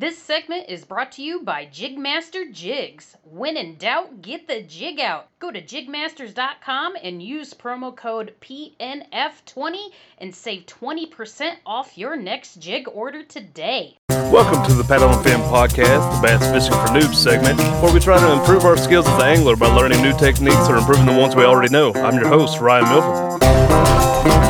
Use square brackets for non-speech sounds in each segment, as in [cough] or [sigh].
This segment is brought to you by Jigmaster Jigs. When in doubt, get the jig out. Go to jigmasters.com and use promo code PNF20 and save 20% off your next jig order today. Welcome to the Paddle and Fin Podcast, the Bass Fishing for Noobs segment, where we try to improve our skills as an angler by learning new techniques or improving the ones we already know. I'm your host, Ryan Milford.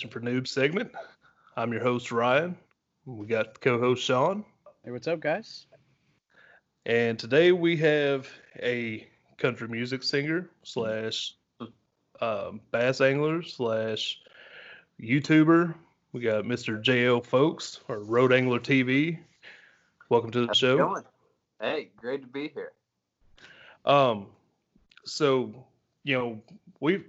Fishing for Noobs segment. I'm your host, Ryan. We got co host Sean. Hey, what's up, guys? And today we have a country music singer slash um, bass angler slash YouTuber. We got Mr. JL Fulks or Road Angler TV. Welcome to the How's it show. going? Hey, great to be here. Um, so you know we I,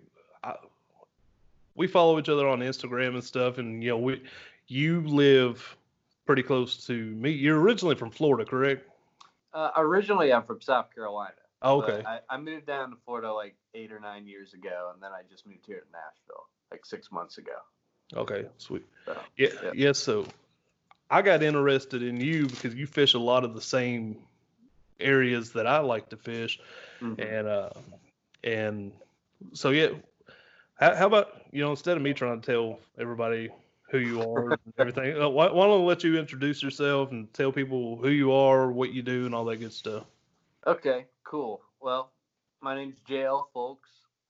we follow each other on Instagram and stuff, and you know we you live pretty close to me. You're originally from Florida, correct? Uh, originally, I'm from South Carolina. Oh, okay. I, I moved down to Florida like eight or nine years ago, and then I just moved here to Nashville like six months ago. Okay, sweet. So, Yeah, yeah. yes. So I got interested in you because you fish a lot of the same areas that I like to fish, Mhm. and uh, and so yeah. How, how about you know instead of me trying to tell everybody who you are [laughs] and everything, uh, why, why don't I let you introduce yourself and tell people who you are, what you do, and all that good stuff. Okay, cool. Well, my name's JL Fulks.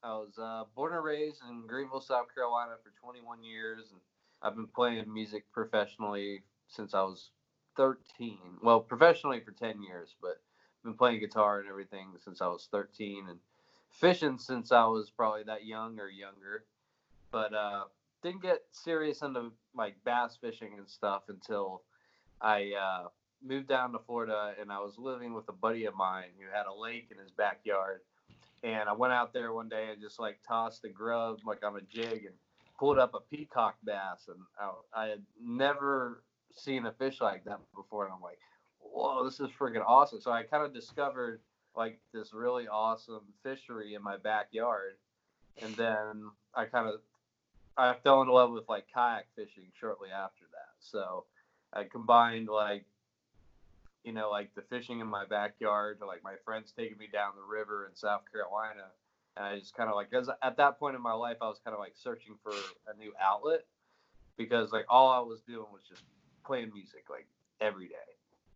I was uh, born and raised in Greenville, South Carolina for 21 years, and I've been playing music professionally since I was 13. Well, professionally for 10 years, but I've been playing guitar and everything since I was 13, and fishing since I was probably that young or younger. But uh, didn't get serious into like bass fishing and stuff until I uh, moved down to Florida and I was living with a buddy of mine who had a lake in his backyard. And I went out there one day and just like tossed a grub like on a jig and pulled up a peacock bass. And I, I had never seen a fish like that before. And I'm like, whoa, this is freaking awesome. So I kind of discovered like this really awesome fishery in my backyard. And then I kind of I fell in love with like kayak fishing shortly after that. So I combined like you know, like the fishing in my backyard to like my friends taking me down the river in South Carolina. And I just kind of like, because at that point in my life, I was kind of like searching for a new outlet because like all I was doing was just playing music like every day.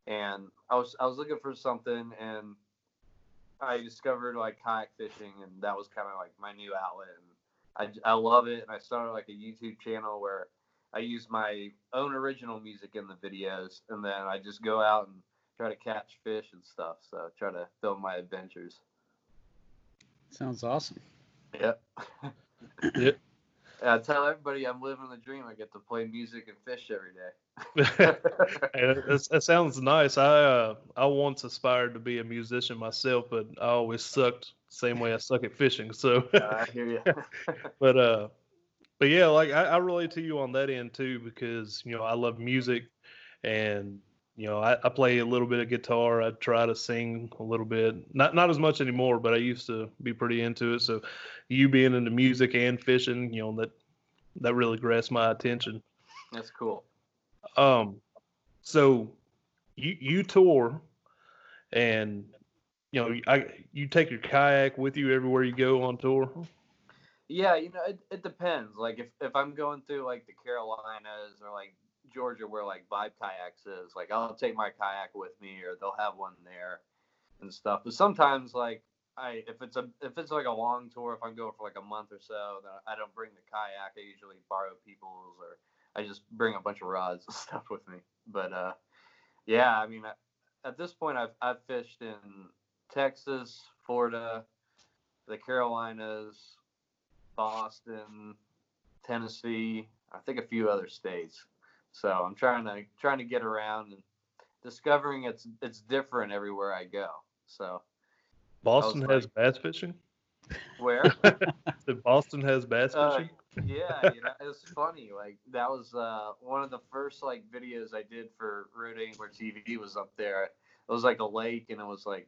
And I was, I was looking for something and I discovered like kayak fishing and that was kind of like my new outlet. And I, I love it. And I started like a YouTube channel where I use my own original music in the videos, and then I just go out and try to catch fish and stuff. So try to film my adventures. Sounds awesome. Yep. Yep. I tell everybody I'm living the dream. I get to play music and fish every day. [laughs] Hey, that, sounds nice. I uh, I once aspired to be a musician myself, but I always sucked. Same way I suck at fishing. So, [laughs] I hear you. [laughs] but uh, but yeah, like I, I relate to you on that end too because you know I love music, and you know I, I play a little bit of guitar. I try to sing a little bit, not not as much anymore, but I used to be pretty into it. So, you being into music and fishing, you know that that really grasped my attention. That's cool. Um, so you you tour, and you know I you take your kayak with you everywhere you go on tour. Yeah, you know, it, it depends. Like if, if I'm going through like the Carolinas or like Georgia where like Vibe Kayaks is, like I'll take my kayak with me or they'll have one there and stuff. But sometimes like I if it's a if it's like a long tour, if I'm going for like a month or so, then I don't bring the kayak. I usually borrow people's or I just bring a bunch of rods and [laughs] stuff with me. But uh yeah, I mean at this point I've I've fished in Texas, Florida, the Carolinas, Boston, Tennessee, I think a few other states. So I'm trying to trying to get around and discovering it's it's different everywhere I go. So Boston like- has bass fishing. where? [laughs] Boston has bass Uh, fishing. yeah, you know, it's [laughs] funny. Like that was uh, one of the first like videos I did for Road Angler TV was up there. It was like a lake and it was like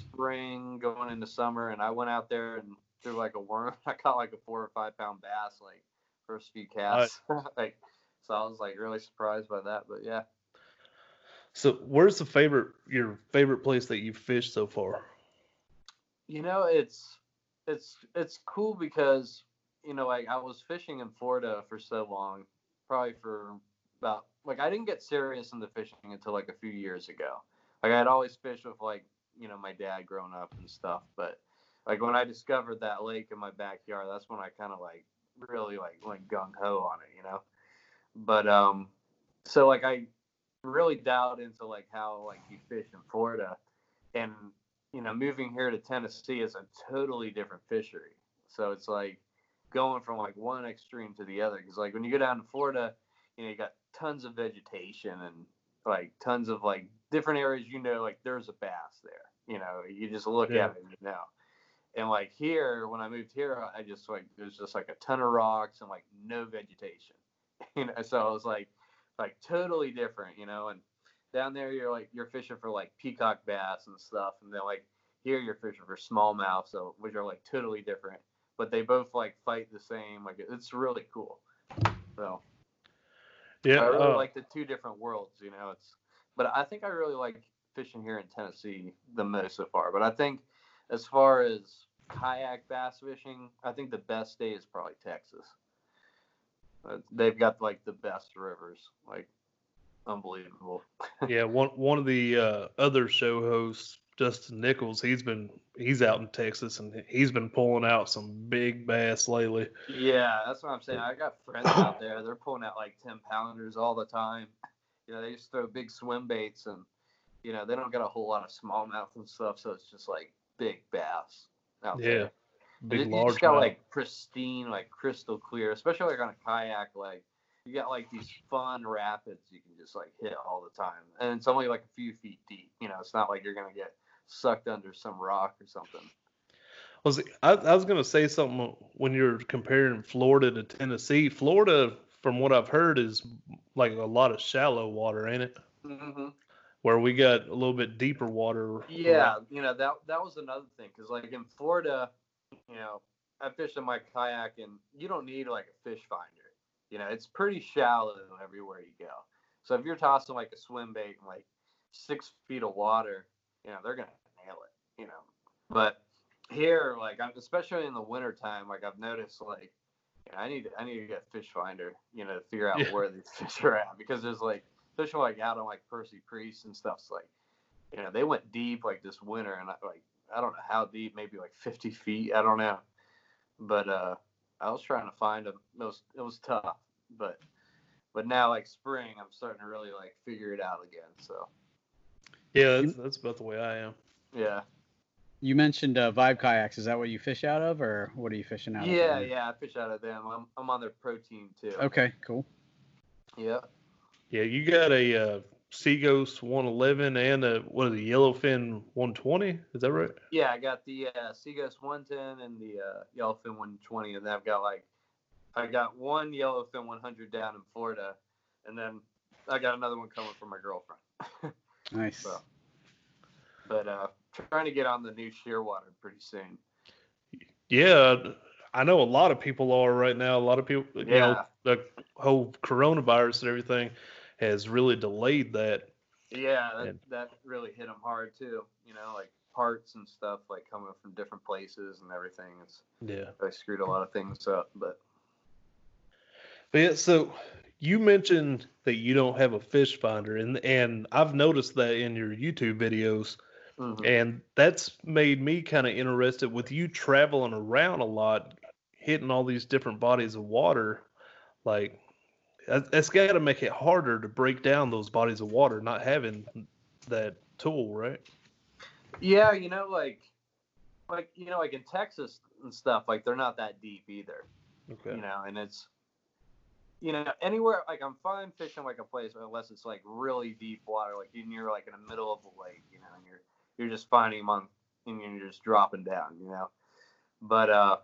spring going into summer and I went out there and threw like a worm. [laughs] I caught like a four or five pound bass like first few casts. like so I was like really surprised by that. But yeah. So where's the favorite your favorite place that you've fished so far? You know, it's it's it's cool because you know, like I was fishing in Florida for so long, probably for about like I didn't get serious into fishing until like a few years ago. Like I'd always fished with like you know my dad growing up and stuff, but like when I discovered that lake in my backyard, that's when I kind of like really like went gung ho on it, you know. But um, so like I really dialed into like how like you fish in Florida, and you know moving here to Tennessee is a totally different fishery. So it's like going from like one extreme to the other because like when you go down to Florida, you know you got tons of vegetation and like tons of like different areas. You know like there's a bass there. You know you just look Yeah. at it and you know. And like here, when I moved here, I just like there's just like a ton of rocks and like no vegetation. [laughs] You know, so I was like like totally different, you know. And down there, you're like you're fishing for like peacock bass and stuff, and then like here you're fishing for smallmouth, so which are like totally different, but they both like fight the same. Like it's really cool. So Yeah, I really uh, like the two different worlds, you know. It's but I think I really like fishing here in Tennessee the most so far. But I think as far as kayak bass fishing, I think the best state is probably Texas. They've got like the best rivers, like unbelievable. [laughs] yeah. One one of the uh, other show hosts, Justin Nichols, he's been he's out in Texas and he's been pulling out some big bass lately. Yeah, that's what I'm saying. I got friends out [laughs] there. They're pulling out like ten pounders all the time. You know, they just throw big swim baits and you know, they don't got a whole lot of smallmouth and stuff, so it's just like big bass out Yeah, there. Big you, you large. just got like pristine, like crystal clear, especially like on a kayak. Like you got like these fun rapids you can just like hit all the time, and it's only like a few feet deep. You know, it's not like you're gonna get sucked under some rock or something. Was it- I, I was gonna say something when you're comparing Florida to Tennessee. Florida, from what I've heard, is like a lot of shallow water, ain't it? hmm Where we got a little bit deeper water. Yeah, you know that that was another thing because like in Florida, you know, I fished in my kayak and you don't need like a fish finder. You know, it's pretty shallow everywhere you go. So if you're tossing like a swim bait in like six feet of water, you know they're gonna nail it. You know, but here, like I'm especially in the wintertime, like I've noticed like you know, I need I need to get a fish finder, you know, to figure out Yeah. where these [laughs] fish are at because there's like especially like out on like Percy Priest and stuff. It's like you know, they went deep like this winter, and I, like I don't know how deep, maybe like 50 feet. I don't know, but uh, I was trying to find them. It was it was tough, but but now like spring, I'm starting to really like figure it out again. So Yeah, that's, that's about the way I am. yeah, You mentioned uh, Vibe kayaks. Is that what you fish out of, or what are you fishing out Yeah, of? yeah, yeah, I fish out of them. I'm I'm on their pro team too. Okay, cool. Yeah. Yeah, you got a uh, Seaghost 111 and a what is it, Yellowfin 120? Is that right? Yeah, I got the uh, Seaghost 110 and the uh, Yellowfin 120, and then I've got like, I got one Yellowfin 100 down in Florida, and then I got another one coming from my girlfriend. [laughs] Nice. So, but uh, trying to get on the new Shearwater pretty soon. Yeah, I know a lot of people are right now. A lot of people, you know, the whole coronavirus and everything has really delayed that. Yeah, that, And- that really hit them hard too. You know, like parts and stuff like coming from different places and everything. It's Yeah. really screwed a lot of things up. But But yeah, so you mentioned that you don't have a fish finder, and and I've noticed that in your YouTube videos, mhm. and that's made me kind of interested with you traveling around a lot, hitting all these different bodies of water. Like, that's got to make it harder to break down those bodies of water, not having that tool, right? yeah, you know, like like you know, like in Texas and stuff, like they're not that deep either. Okay. you know, and it's you know anywhere like I'm fine fishing like a place unless it's like really deep water, like you're like in the middle of a lake, you know, and you're you're just finding them on and you're just dropping down, you know. But uh,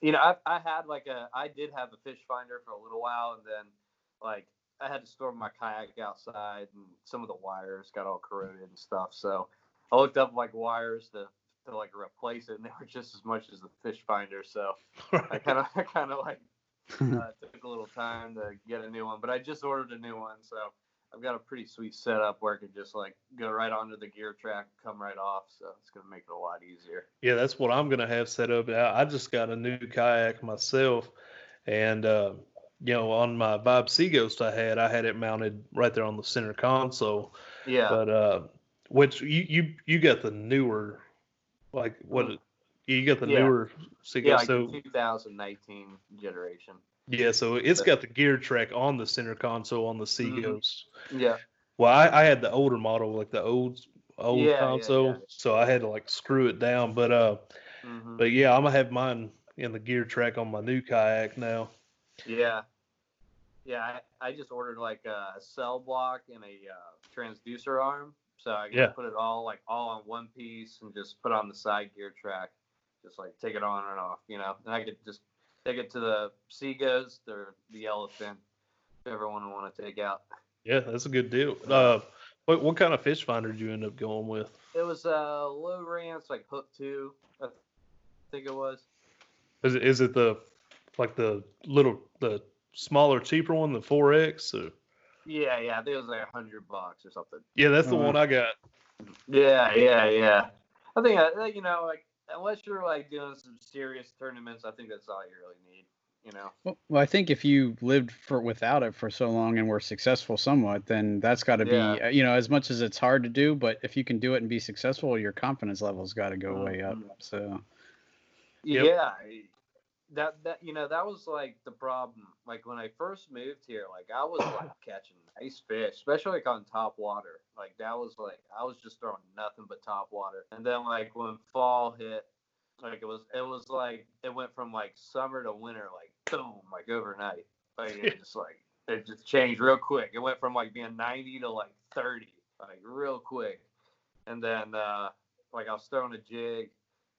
you know, I I had like a I did have a fish finder for a little while, and then like I had to store my kayak outside, and some of the wires got all corroded and stuff. So I looked up like wires to to like replace it, and [laughs] they were just as much as the fish finder. So I [laughs] kind of [laughs] I kind of like uh, took a little time to get a new one, but I just ordered a new one, so I've got a pretty sweet setup where I can just like go right onto the gear track, come right off. So it's gonna make it a lot easier. Yeah, that's what I'm gonna have set up. I I just got a new kayak myself, and uh, you know, on my Vibe Seaghost I had, I had it mounted right there on the center console. Yeah, But uh, which you you you got the newer, like what? Mhm. You got the Yeah. newer yeah, like so 2019 generation. yeah, so it's But- got the gear track on the center console on the Mm-hmm. Seaghost. Yeah, Well, I, I had the older model, like the old old Yeah, console, yeah. so I had to like screw it down. But uh, hmm but yeah, I'm gonna have mine in the gear track on my new kayak now. yeah, yeah. I, I just ordered like a cell block and a uh, transducer arm, so I can Yeah. put it all like all on one piece and just put on the side gear track, just like take it on and off, you know. And I could just take it to the Seaghost or the Yellowfin, whichever one I want to take out. Yeah, that's a good deal. Uh, what what kind of fish finder did you end up going with? It was uh, Lowrance, like hook two, I think it was. Is it, is it the like the little the smaller cheaper one, the 4X? Or, Yeah, yeah, I think it was like a hundred bucks or something. yeah, that's the wow. one I got. Yeah, yeah, yeah. I think uh, you know, like unless you're like doing some serious tournaments, I think that's all you really need. You know. Well, well, I think if you lived for without it for so long and were successful somewhat, then that's got to Yeah. be uh, you know as much as it's hard to do, but if you can do it and be successful, your confidence level's got to go way up. So Yep. Yeah. That that you know that was like the problem. Like when I first moved here, like I was like [coughs] catching nice fish, especially like on top water. Like that was like I was just throwing nothing but top water. And then like when fall hit, like it was it was like it went from like summer to winter, like boom, like overnight. Like it [laughs] just like it just changed real quick. It went from like being 90 to like 30, like real quick. And then uh like I was throwing a jig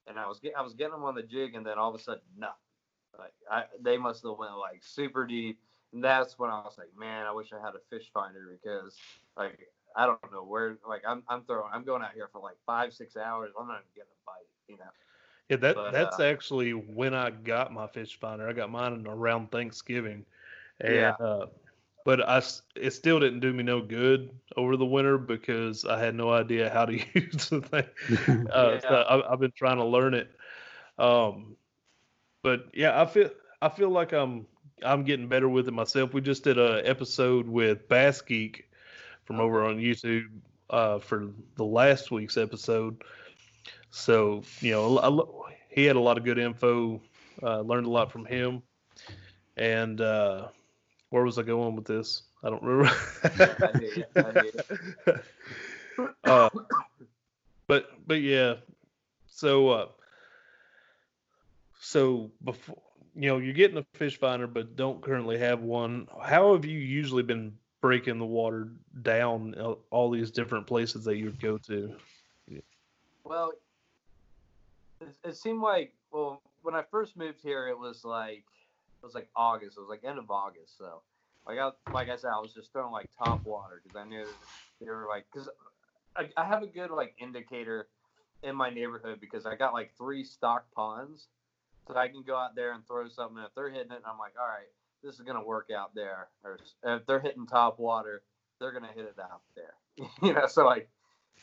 and I was get, I was getting them on the jig, and then all of a sudden, nothing. Like I, they must have went like super deep, and that's when I was like, man, I wish I had a fish finder because like I don't know where. Like I'm I'm throwing, I'm going out here for like five six hours. I'm not even getting a bite, you know. Yeah, that But, that's uh, actually when I got my fish finder. I got mine around Thanksgiving, and Yeah. uh, but I it still didn't do me no good over the winter because I had no idea how to [laughs] use the thing. [laughs] Uh, so Yeah. I, I've been trying to learn it. Um, but yeah, I feel I feel like I'm I'm getting better with it myself. We just did a episode with Bass Geek from over on YouTube uh, for the last week's episode. So you know, I, he had a lot of good info. Uh, learned a lot from him. And uh, where was I going with this? I don't remember. [laughs] I hear you, I hear [laughs] uh, but but yeah, So, uh, so before you know, you're getting a fish finder, but don't currently have one. How have you usually been breaking the water down all these different places that you would go to? Well, it, it seemed like well when I first moved here, it was like it was like August. It was like end of August. So like I like I said, I was just throwing like top water because I knew they were like because I, I have a good like indicator in my neighborhood because I got like three stock ponds, so I can go out there and throw something. If they're hitting it, I'm like, all right, this is gonna work out there. Or if they're hitting top water, they're gonna hit it out there. [laughs] you know, so like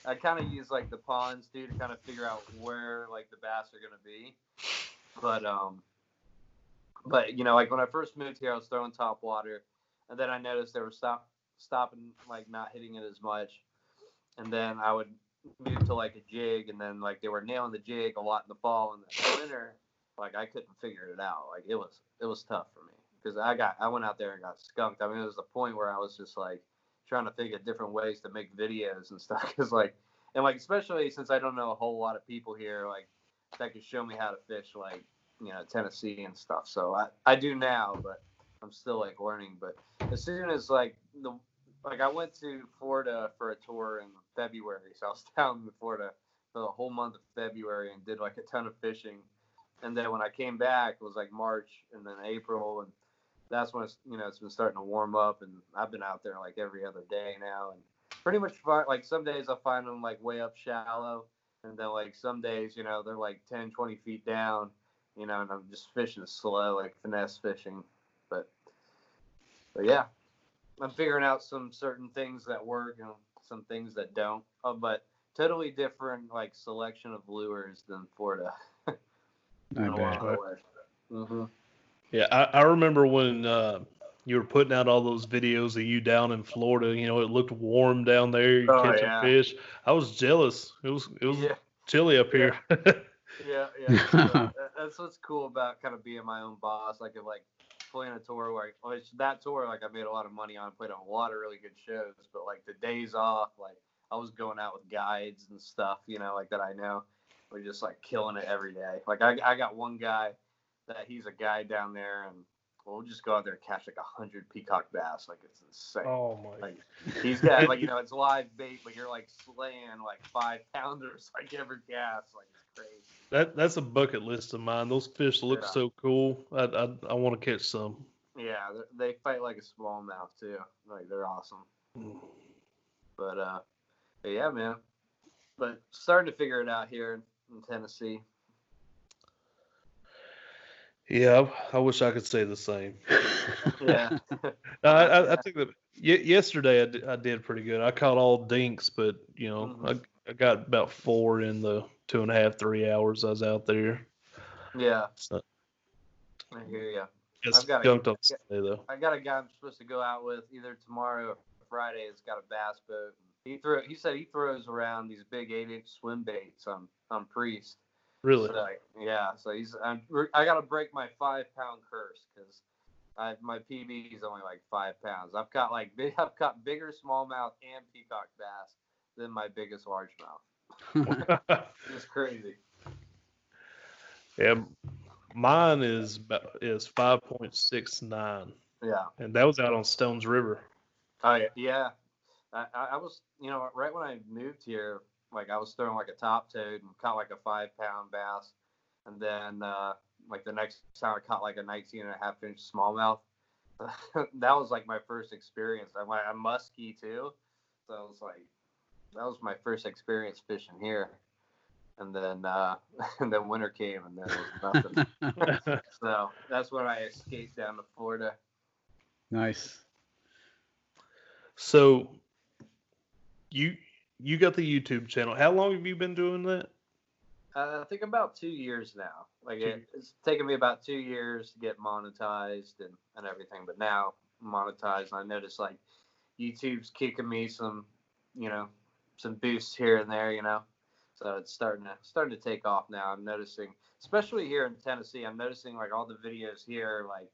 I kind of use like the ponds too to kind of figure out where like the bass are gonna be. But um, but you know, like when I first moved here, I was throwing top water, and then I noticed they were stop stopping like not hitting it as much, and then I would move to like a jig, and then like they were nailing the jig a lot in the fall and the winter. Like I couldn't figure it out. Like it was it was tough for me because I got I went out there and got skunked. I mean, it was the point where I was just like trying to think of different ways to make videos and [laughs] stuff. Cause like and like especially since I don't know a whole lot of people here, like that could show me how to fish like you know Tennessee and stuff. So I I do now, but I'm still like learning. But as soon as like the like I went to Florida for a tour in February, so I was [laughs] down in Florida for the whole month of February and did like a ton of fishing. And then when I came back, it was like March and then April, and that's when it's you know it's been starting to warm up, and I've been out there like every other day now, and pretty much like some days I find them like way up shallow, and then like some days you know they're like 10, 20 feet down, you know, and I'm just fishing slow, like finesse fishing, but but yeah, I'm figuring out some certain things that work and some things that don't. Oh, but totally different like selection of lures than Florida. I bet. Mm-hmm. Yeah, I, I remember when uh, you were putting out all those videos of you down in Florida. You know, it looked warm down there. You're Oh, catching yeah. fish. I was jealous. It was it was Yeah, chilly up here. yeah, [laughs] yeah. So [laughs] that's what's cool about kind of being my own boss. Like, if, like playing a tour where, which that tour, like I made a lot of money on, played on a lot of really good shows. But like the days off, like I was going out with guides and stuff, you know, like that I know. We're just like killing it every day. Like I, I got one guy that he's a guy down there, and we'll just go out there and catch like a hundred peacock bass. Like it's insane. oh my! Like he's got like you know it's live bait, but you're like slaying like five pounders [laughs] like every cast. Like it's crazy. That that's a bucket list of mine. Those fish look Yeah. so cool. I I, I want to catch some. Yeah, they- they fight like a smallmouth too. Like they're awesome. But uh, but yeah, man. But starting to figure it out here in Tennessee. Yeah, I, I wish I could say the same. [laughs] Yeah, [laughs] No, I, I, I think that y- yesterday I did, I did pretty good. I caught all dinks, but you know Mhm. I, I got about four in the two and a half three hours I was out there. yeah. So I hear you. I've got a- Sunday. I got a guy I'm supposed to go out with either tomorrow or Friday. That's got a bass boat. He threw. He said he throws around these big eight-inch swim baits on on Priest. Really? So, yeah. So he's. I'm, I got to break my five-pound curse because I my PB is only like five pounds. I've got like big. I've got bigger smallmouth and peacock bass than my biggest largemouth. [laughs] It's crazy. yeah, mine is is five point six nine, Yeah. and that was out on Stones River. Oh yeah, yeah. I, I I was, you know, right when I moved here, like I was throwing like a top toad and caught like a five pound bass, and then uh, like the next time I caught like a 19 and a half inch smallmouth. [laughs] that was like my first experience. I went a muskie too, so it was like that was my first experience fishing here. And then uh, [laughs] and then winter came and then it was nothing. [laughs] so that's when I escaped down to Florida. nice. so you you got the YouTube channel. How long have you been doing that? Uh, I think about two years now. Like it, it's taken me about two years to get monetized and, and everything, but now monetized. And I notice like YouTube's kicking me some, you know, some boosts here and there, you know. So it's starting to starting to take off now. I'm noticing, especially here in Tennessee, I'm noticing like all the videos here like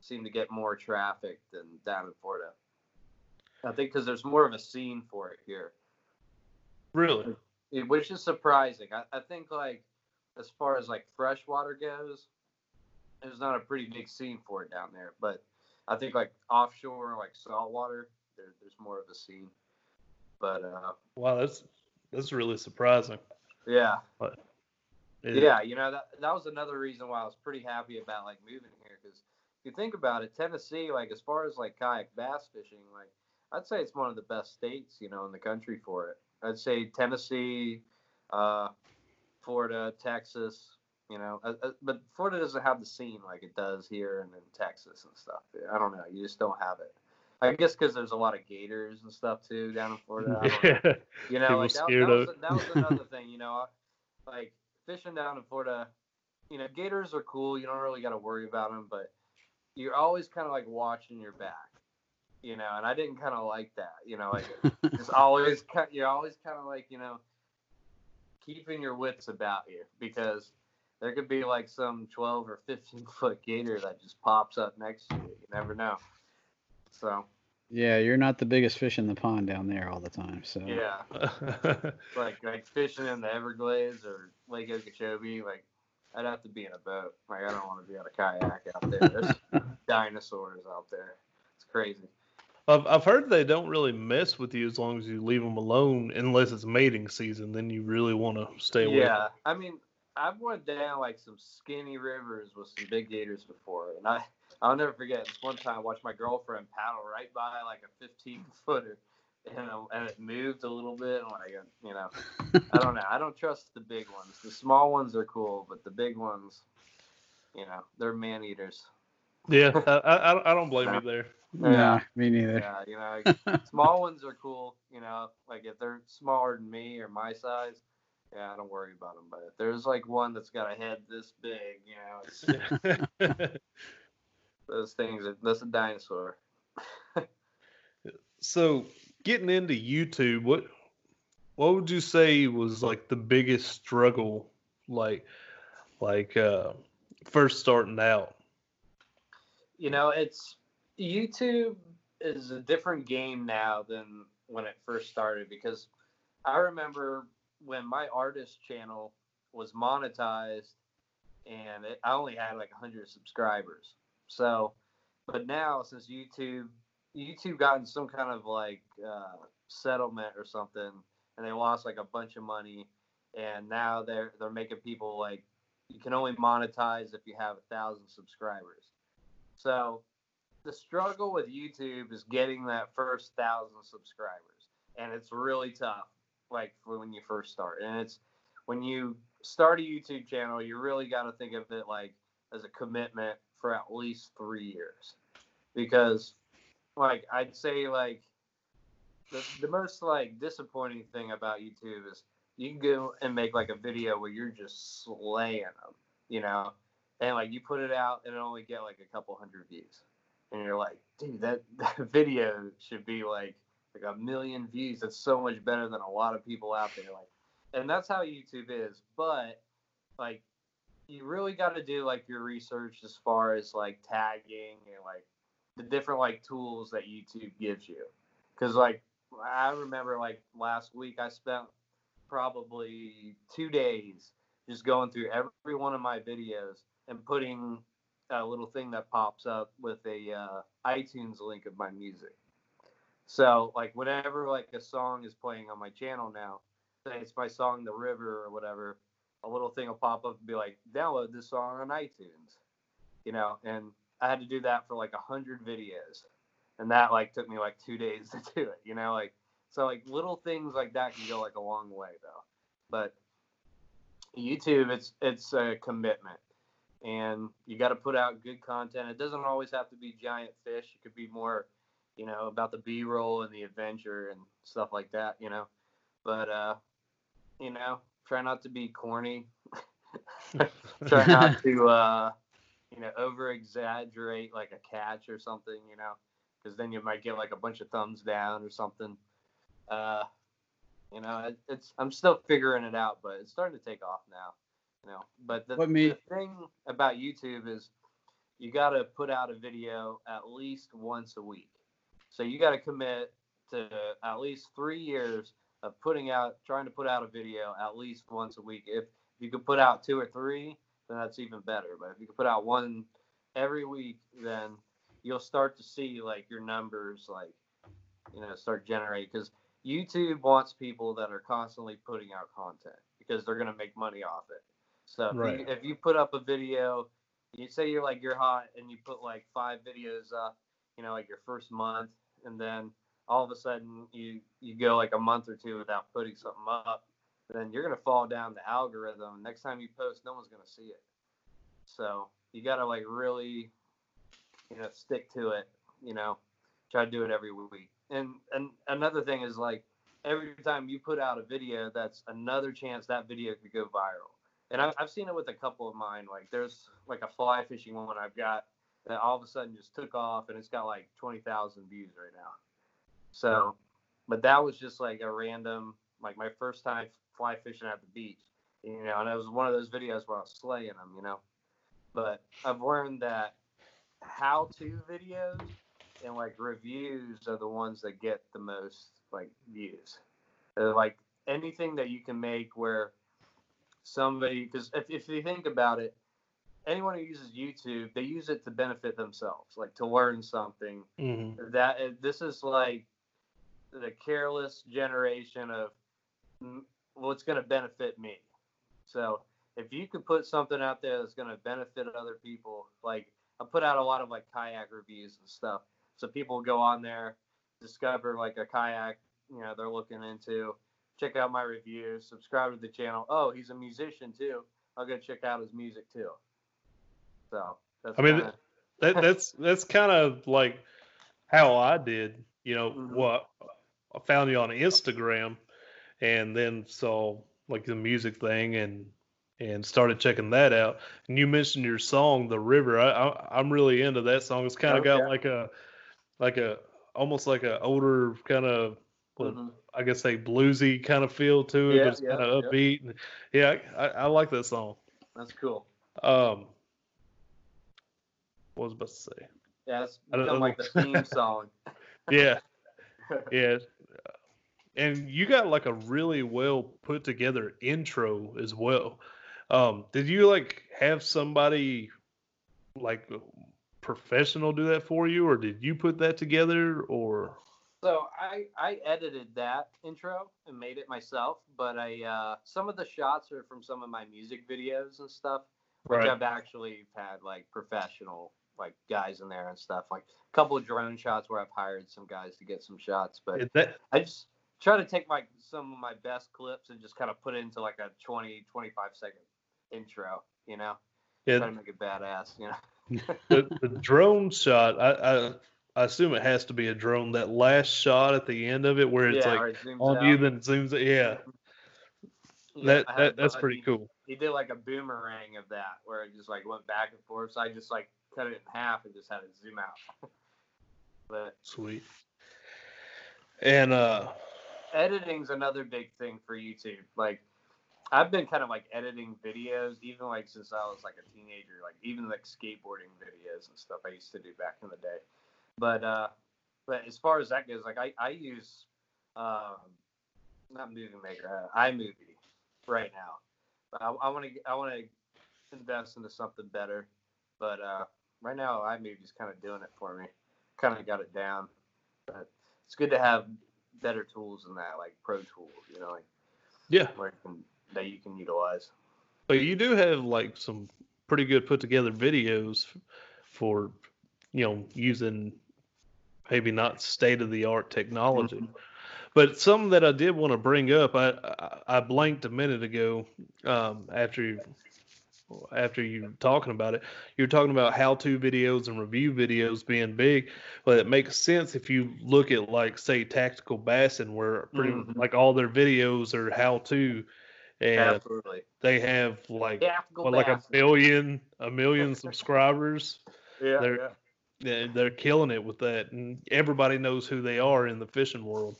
seem to get more traffic than down in Florida. I think because there's more of a scene for it here Really? it- which is surprising. I, I think like as far as like freshwater goes, there's not a pretty big scene for it down there. But I think like offshore, like saltwater, there, there's more of a scene. But uh, Wow, that's that's really surprising. yeah, It- yeah, you know that that was another reason why I was pretty happy about like moving here because if you think about it, Tennessee, like as far as like kayak bass fishing, like I'd say it's one of the best states, you know, in the country for it. I'd say Tennessee, uh, Florida, Texas, you know, uh, uh, but Florida doesn't have the scene like it does here and in Texas and stuff. I don't know, you just don't have it. I guess because there's a lot of gators and stuff too down in Florida. I don't know. [laughs] Yeah. You know, like that, scared that, was, that was another [laughs] thing. You know, like fishing down in Florida. You know, gators are cool. You don't really got to worry about them, but you're always kind of like watching your back. You know, and I didn't kind of like that. You know, like [laughs] it's always you're always kind of like you know keeping your wits about you because there could be like some 12 or 15 [laughs] foot gator that just pops up next to you. You never know. So Yeah, you're not the biggest fish in the pond down there all the time. So yeah. [laughs] like like fishing in the Everglades or Lake Okeechobee, like I'd have to be in a boat. Like I don't want to be on a kayak out there. There's dinosaurs out there. It's crazy. I've, I've heard they don't really mess with you as long as you leave them alone, unless it's mating season. Then you really want to stay away. Yeah, I mean, I've went down like some skinny rivers with some big gators before, and I I'll never forget this one time I watched my girlfriend paddle right by like a 15 [laughs] footer. And, uh, and it moved a little bit, and like you know, I don't know. I don't trust the big ones. The small ones are cool, but the big ones, you know, they're man eaters. Yeah, [laughs] I, I, I don't blame you there. Yeah, me neither. Yeah, you know, [laughs] like, small ones are cool. You know, like if they're smaller than me or my size, yeah, I don't worry about them. But if there's like one that's got a head this big, you know, it's, [laughs] those things. are- That's a dinosaur. so getting into YouTube, what what would you say was like the biggest struggle, like like uh, first starting out? You know, it's YouTube is a different game now than when it first started because I remember when my artist channel was monetized and it, I only had like 100 subscribers. So, but now since YouTube YouTube got in some kind of like uh, settlement or something, and they lost like a bunch of money, and now they're they're making people like you can only monetize if you have a thousand subscribers. So the struggle with YouTube is getting that first thousand subscribers, and it's really tough. Like when you first start, and it's when you start a YouTube channel, you really got to think of it like as a commitment for at least three years, because like I'd say like the, the most like disappointing thing about YouTube is you can go and make like a video where you're just slaying them, you know, and like you put it out and it only get like a couple hundred views, and you're like, dude, that, [laughs] that video should be like like a million views. That's so much better than a lot of people out there. Like, and that's how YouTube is. But like, you really got to do like your research as far as like tagging and like the different like tools that YouTube gives you. Because like I remember like last week I spent probably two days just going through every one of my videos and putting a little thing that pops up with a uh, iTunes link of my music. So like whenever like a song is playing on my channel now, say it's my song "The River" or whatever, a little thing will pop up and be like, "Download this song on iTunes," you know. And I had to do that for like a hundred videos, and that like took me like two days [laughs] to do it, you know. Like so like little things like that can go like a long way though. But YouTube, it's it's a commitment, and you got to put out good content. It doesn't always have to be giant fish. It could be more, you know, about the B-roll and the adventure and stuff like that. You know, but uh, you know, try not to be corny. [laughs] try not to [laughs] uh, you know over exaggerate like a catch or something. You know, because then you might get like a bunch of thumbs down or something. Uh, you know, it, it's I'm still figuring it out, but it's starting to take off now. You know, but the, the thing about YouTube is you got to put out a video at least once a week. So you got to commit to at least three years of putting out, trying to put out a video at least once a week. If If you could put out two or three, then that's even better. But if you could put out one every week, then you'll start to see like your numbers like you know start generating because YouTube wants people that are constantly putting out content because they're gonna make money off it. So if, Right. you, if you put up a video, you say you're like you're hot and you put like five videos up, you know, like your first month, and then all of a sudden you you go like a month or two without putting something up, then you're gonna fall down the algorithm. Next time you post, no one's gonna see it. So you gotta like really, you know, stick to it. You know, try to do it every week. And and another thing is like every time you put out a video, that's another chance that video could go viral. And I've, I've seen it with a couple of mine. Like there's like a fly fishing one I've got that all of a sudden just took off and it's got like 20,000 views right now. So, but that was just like a random, like my first time fly fishing at the beach, you know, and it was one of those videos where I was slaying them, you know. But I've learned that how to videos and like reviews are the ones that get the most like views. They're like anything that you can make where somebody, because if, if you think about it, anyone who uses YouTube, they use it to benefit themselves, like to learn something Mhm. that uh, this is like the careless generation of mm, what's going to benefit me. So if you could put something out there that's going to benefit other people, like I put out a lot of like kayak reviews and stuff, so people go on there, discover like a kayak, you know, they're looking into, check out my reviews, subscribe to the channel. Oh, he's a musician too. I'll go check out his music too. So that's I mean, kinda- that that's that's kind of like how I did. You know, Mhm. what I found you on Instagram, and then saw like the music thing, and and started checking that out. And you mentioned your song, "The River." I, I'm really into that song. It's kind of Oh, got like a like a almost like a older kind of Mhm. I guess say bluesy kind of feel to it, Yeah, but it's yeah, kind of yeah. upbeat. And, yeah, I, I, like that song. that's cool. Um, what was I about to say? Yeah, it's become like the theme song. [laughs] Yeah, [laughs] yeah. And you got like a really well put together intro as well. Um, did you like have somebody like professional do that for you, or did you put that together, or? So I I edited that intro and made it myself, but I uh, some of the shots are from some of my music videos and stuff, which Right. I've actually had like professional like guys in there and stuff, like a couple of drone shots where I've hired some guys to get some shots, but that I just try to take my some of my best clips and just kind of put it into like a 20 25 second intro, you know, try to make it badass, you know. the, the [laughs] drone shot? I, I I assume it has to be a drone. That last shot at the end of it, where it's yeah, like it on out. you, then it zooms. Yeah, Yeah, that, that that's pretty cool. he did like a boomerang of that where it just like went back and forth. So I just like cut it in half and just had it zoom out. [laughs] but Sweet. And uh, editing's another big thing for YouTube. Like I've been kind of like editing videos even like since I was like a teenager, like even like skateboarding videos and stuff I used to do back in the day. But uh but as far as that goes, like I, I use um not movie maker, uh, iMovie right now. But I, want to I want to invest into something better. But uh, right now, iMovie's kind of doing it for me. Kind of got it down. But it's good to have better tools than that, like Pro Tools. You know, like yeah, you can, that you can utilize. but you do have like some pretty good put together videos for you know using maybe not state of the art technology. Mhm. But something that I did want to bring up, I I, I blanked a minute ago um, after you after you were talking about it. You were talking about how to videos and review videos being big. but it makes sense if you look at like say Tactical Bassin, where pretty Mhm. like all their videos are how to, and Absolutely. they have like what, like a Bassin. million a million [laughs] subscribers. Yeah, yeah. They're, they're killing it with that, and everybody knows who they are in the fishing world.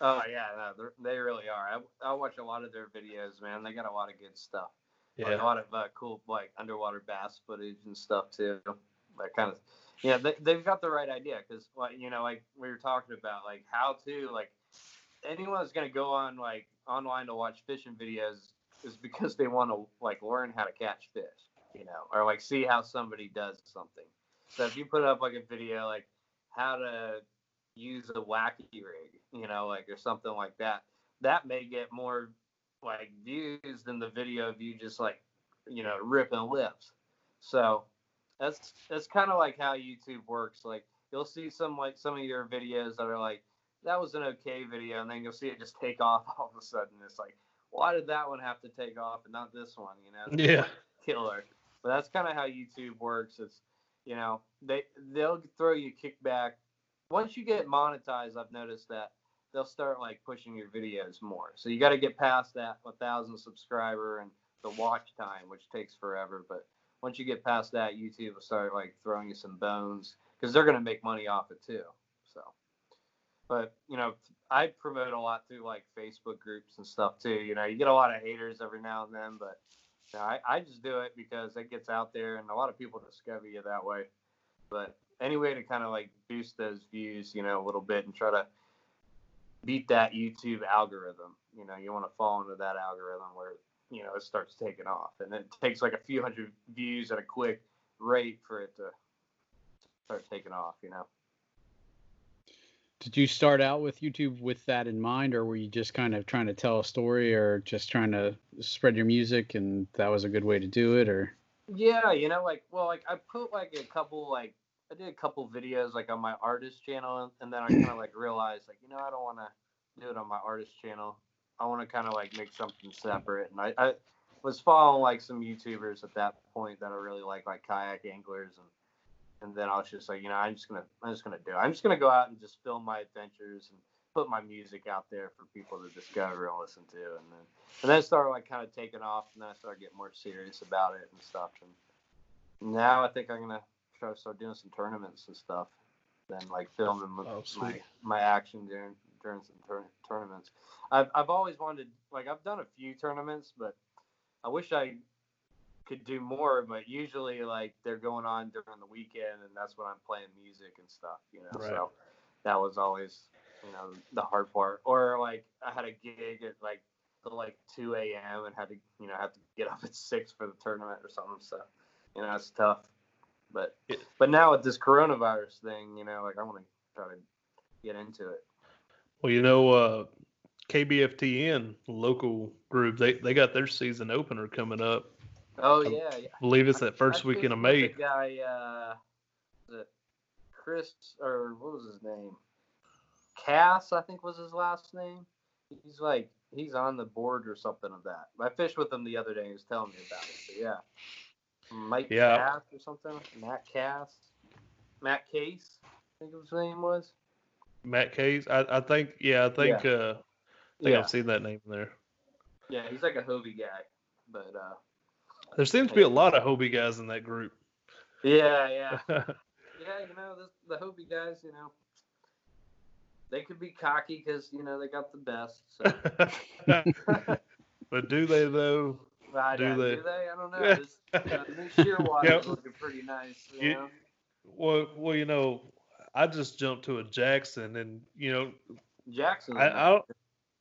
Oh yeah, no, they're- really are. I, I watch a lot of their videos, man. They got a lot of good stuff. Like, Yeah. a lot of uh, cool like underwater bass footage and stuff too. That kind of, yeah, they, they've got the right idea because like you know like we were talking about like how to like anyone that's gonna go on like online to watch fishing videos is because they want to like learn how to catch fish, you know, or like see how somebody does something. So if you put up like a video like how to use a wacky rig, you know, like or something like that, that may get more like views than the video of you just like, you know, ripping lips. So that's that's kind of like how YouTube works. Like you'll see some like some of your videos that are like that was an okay video, and then you'll see it just take [laughs] off all of a sudden. It's like, why did that one have to take off and not this one? You know? Yeah. Killer. But that's kind of how YouTube works. It's you know they they'll throw you kickback. Once you get monetized, I've noticed that they'll start like pushing your videos more. So you got to get past that 1,000 subscriber and the watch time, which takes forever. But once you get past that, YouTube will start like throwing you some bones because they're going to make money off it too. So, but you know, I promote a lot through like Facebook groups and stuff too. You know, you get a lot of haters every now and then, but know, I, I just do it because it gets out there and a lot of people discover you that way. But any way to kind of like boost those views, you know, a little bit and try to beat that YouTube algorithm. You know, you want to fall into that algorithm where you know it starts taking off, and it takes like a few hundred views at a quick rate for it to start taking off. You know. Did you start out with YouTube with that in mind, or were you just kind of trying to tell a story, or just trying to spread your music, and that was a good way to do it, or? Yeah, you know, like well, like I put like a couple like I did a couple videos like on my artist channel, and then I kind of like realized like you know I don't want to do it on my artist channel. I want to kind of like make something separate, and I, I was following like some YouTubers at that point that I really like, like kayak anglers, and and then I was just like, you know, I'm just gonna I'm just gonna do. It. I'm just gonna go out and just film my adventures and put my music out there for people to discover and listen to, and then and then started like kind of taking off, and then I started getting more serious about it and stuff, and now I think I'm gonna try to start doing some tournaments and stuff, then like filming my Oh, my, my action during during some tour- tournaments. I've I've always wanted like I've done a few tournaments, but I wish I could do more. But usually like they're going on during the weekend, and that's when I'm playing music and stuff. You know, Right. so that was always you know the hard part. Or like I had a gig at like till like 2 a.m. and had to you know have to get up at six for the tournament or something. So you know it's tough. But but now with this coronavirus thing, you know, like I want to try to get into it. Well, you know, uh, KBFTN local group they they got their season opener coming up. Oh I yeah, yeah. I believe it's that first I weekend of May. The guy, uh, Chris or what was his name? Cass, I think was his last name. He's like he's on the board or something of that. I fished with him the other day. He was telling me about it. But yeah, Mike Yeah. Cass or something. Matt Cass, Matt Case, I think his name was. Matt Case. I, I think yeah, I think uh I think Yeah, I've seen that name there. yeah, he's like a Hobie guy, but uh, There seems to be a lot of Hobie guys in that group. yeah, yeah. [laughs] yeah, you know, this, the Hobie guys, you know, they could be cocky because you know they got the best. So [laughs] but do they though? I Do they? do they? I don't know. [laughs] This uh, new Shearwater Yep. is looking pretty nice. You You- know? Well, well, you know, I just jumped to a Jackson, and you know, Jackson. I, I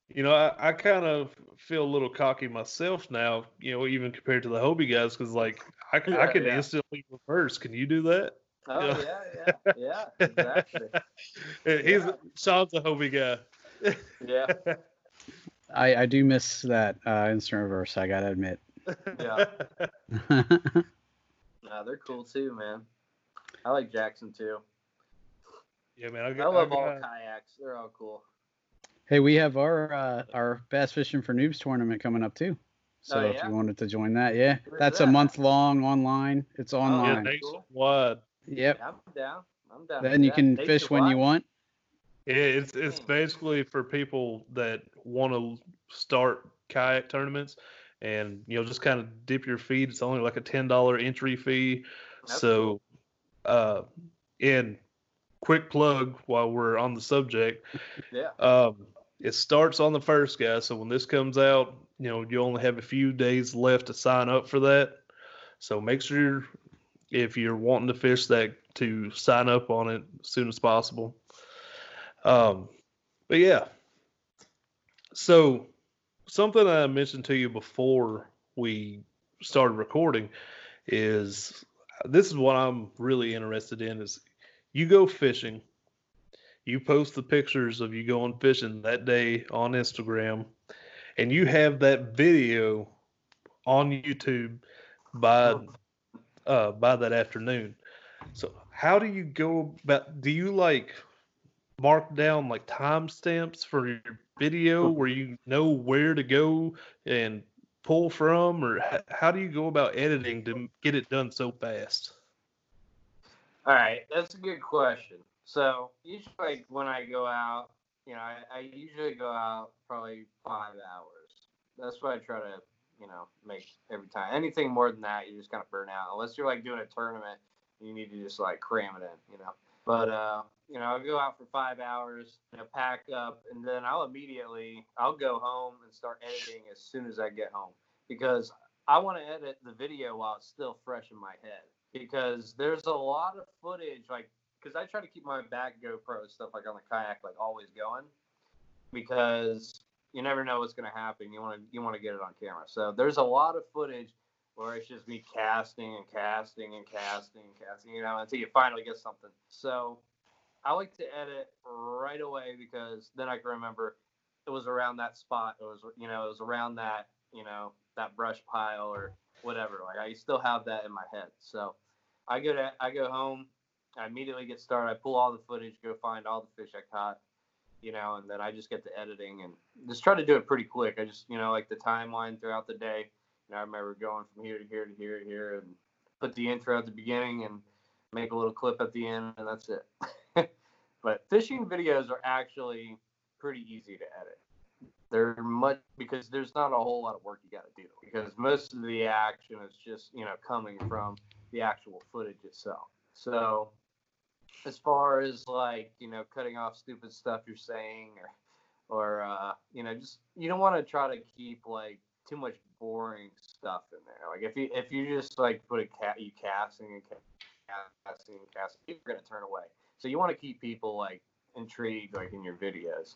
you know, I, I kind of feel a little cocky myself now. You know, even compared to the Hobie guys, because like I, I can yeah. instantly reverse. Can you do that? oh yeah. yeah, [laughs] yeah, yeah, exactly. [laughs] He's Yeah. Sean's a Hobie guy. Yeah, [laughs] I, I do miss that uh, instant reverse. I gotta admit. yeah. No, they're cool too, man. I like Jackson too. yeah, man. I, I love I all got- kayaks. They're all cool. Hey, we have our uh, our bass fishing for noobs tournament coming up too. So Oh, if you wanted to join that, yeah, Where's that's a month long online. It's Oh, yeah, online. nationwide. Yep. Yeah, I'm down. I'm down. Then you that. can fish when you want. Yeah, it's it's basically for people that want to start kayak tournaments, and you know just kind of dip your feet. It's only like a ten dollar entry fee. That's so, uh, in quick plug while we're on the subject, Yeah. um, it starts on the first guy. So when this comes out, you know you only have a few days left to sign up for that. So make sure if you're wanting to fish that to sign up on it as soon as possible. Um, but yeah, so something I mentioned to you before we started recording is this is what I'm really interested in is you go fishing, you post the pictures of you going fishing that day on Instagram, and you have that video on YouTube by uh, by that afternoon. So how do you go about? Do you like mark down like timestamps for your video where you know where to go and pull from, or how do you go about editing to get it done so fast? All right, that's a good question. So usually, like when I go out, you know, I, I usually go out probably five hours. That's what I try to, you know, make every time. Anything more than that, you just kind of burn out. Unless you're like doing a tournament, you need to just like cram it in, you know. But uh, you know, I'll go out for five hours, you know, pack up, and then I'll immediately I'll go home and start editing as soon as I get home because I want to edit the video while it's still fresh in my head because there's a lot of footage like because I try to keep my back GoPro stuff like on the kayak like always going because you never know what's going to happen. You want to you want to get it on camera. So there's a lot of footage where it's just me casting and casting and casting and casting, you know, until you finally get something. So I like to edit right away because then I can remember it was around that spot. It was you know it was around that you know that brush pile or whatever. Like I still have that in my head. So I go to I go home. I immediately get started. I pull all the footage, go find all the fish I caught, you know, and then I just get to editing and just try to do it pretty quick. I just, you know, like the timeline throughout the day. You know, I remember going from here to here to here to here and put the intro at the beginning and make a little clip at the end, and that's it. [laughs] but fishing videos are actually pretty easy to edit. They're much because there's not a whole lot of work you got to do because most of the action is just you know coming from the actual footage itself. So as far as like you know cutting off stupid stuff you're saying or or uh, you know just you don't want to try to keep like too much boring stuff in there like if you if you just like put a cat you casting and casting and casting you're gonna turn away so you want to keep people like intrigued like in your videos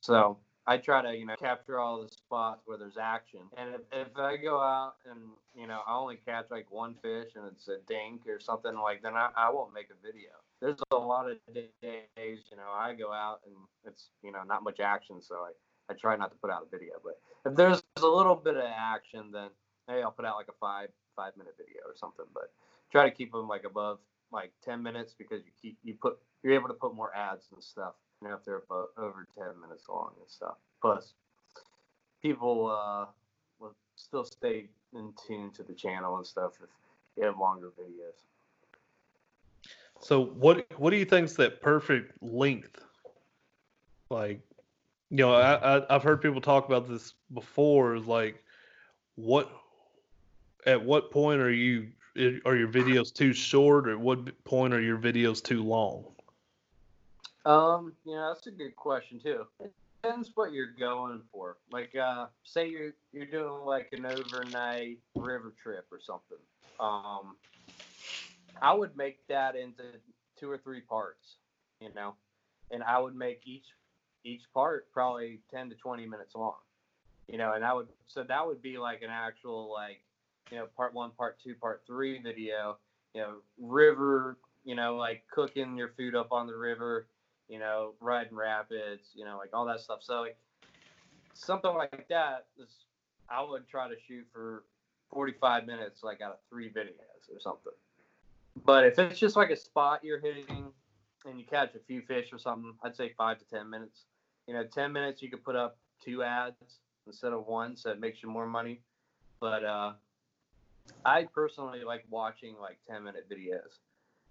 so I try to, you know, capture all the spots where there's action. And if, if I go out and, you know, I only catch like one fish and it's a dink or something like, then I, I won't make a video. There's a lot of days, you know, I go out and it's, you know, not much action. So I, I try not to put out a video. But if there's a little bit of action, then hey, I'll put out like a five, five minute video or something. But try to keep them like above like 10 minutes because you keep, you put, you're able to put more ads and stuff you know, if they're about over 10 minutes long and stuff. Plus, people uh, will still stay in tune to the channel and stuff if you have longer videos. So what what do you think's that perfect length? Like, you know, I, I I've heard people talk about this before. Is like, what at what point are you are your videos too short, or at what point are your videos too long? Um, yeah, that's a good question too. It depends what you're going for. Like, uh, say you're you're doing like an overnight river trip or something. Um, I would make that into two or three parts, you know, and I would make each each part probably ten to twenty minutes long, you know, and I would so that would be like an actual like you know part one, part two, part three video, you know, river, you know, like cooking your food up on the river you know, riding rapids, you know, like all that stuff. So like, something like that is I would try to shoot for 45 minutes, like out of three videos or something. But if it's just like a spot you're hitting and you catch a few fish or something, I'd say five to 10 minutes. You know, 10 minutes you could put up two ads instead of one, so it makes you more money. But uh, I personally like watching like 10 minute videos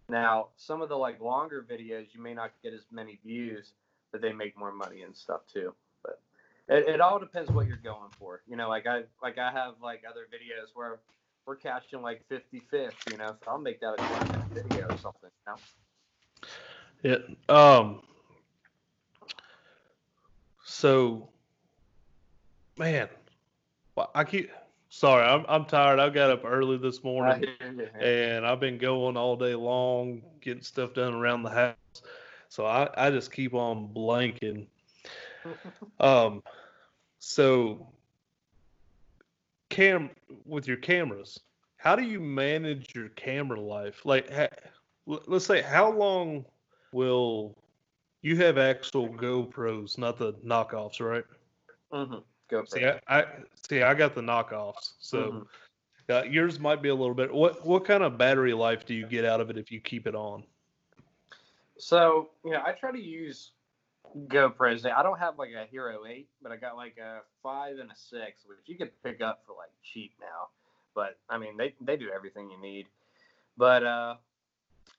now, some of the like longer videos, you may not get as many views, but they make more money and stuff too. But it, it all depends what you're going for. You know, like I like I have like other videos where we're catching like 50 fish. You know, so I'll make that a video or something. You know? Yeah. Um. So, man, I keep Sorry, I'm I'm tired. I got up early this morning [laughs] and I've been going all day long getting stuff done around the house. So I, I just keep on blanking. [laughs] um So, cam with your cameras, how do you manage your camera life? Like, ha, let's say, how long will you have actual GoPros, not the knockoffs, right? Mm-hmm. Go See. I, I see. I got the knockoffs, so uh, yours might be a little bit. What what kind of battery life do you get out of it if you keep it on? So, you know, I try to use GoPros. I don't have like a Hero 8, but I got like a 5 and a 6, which you can pick up for like cheap now. But I mean, they, they do everything you need. But uh,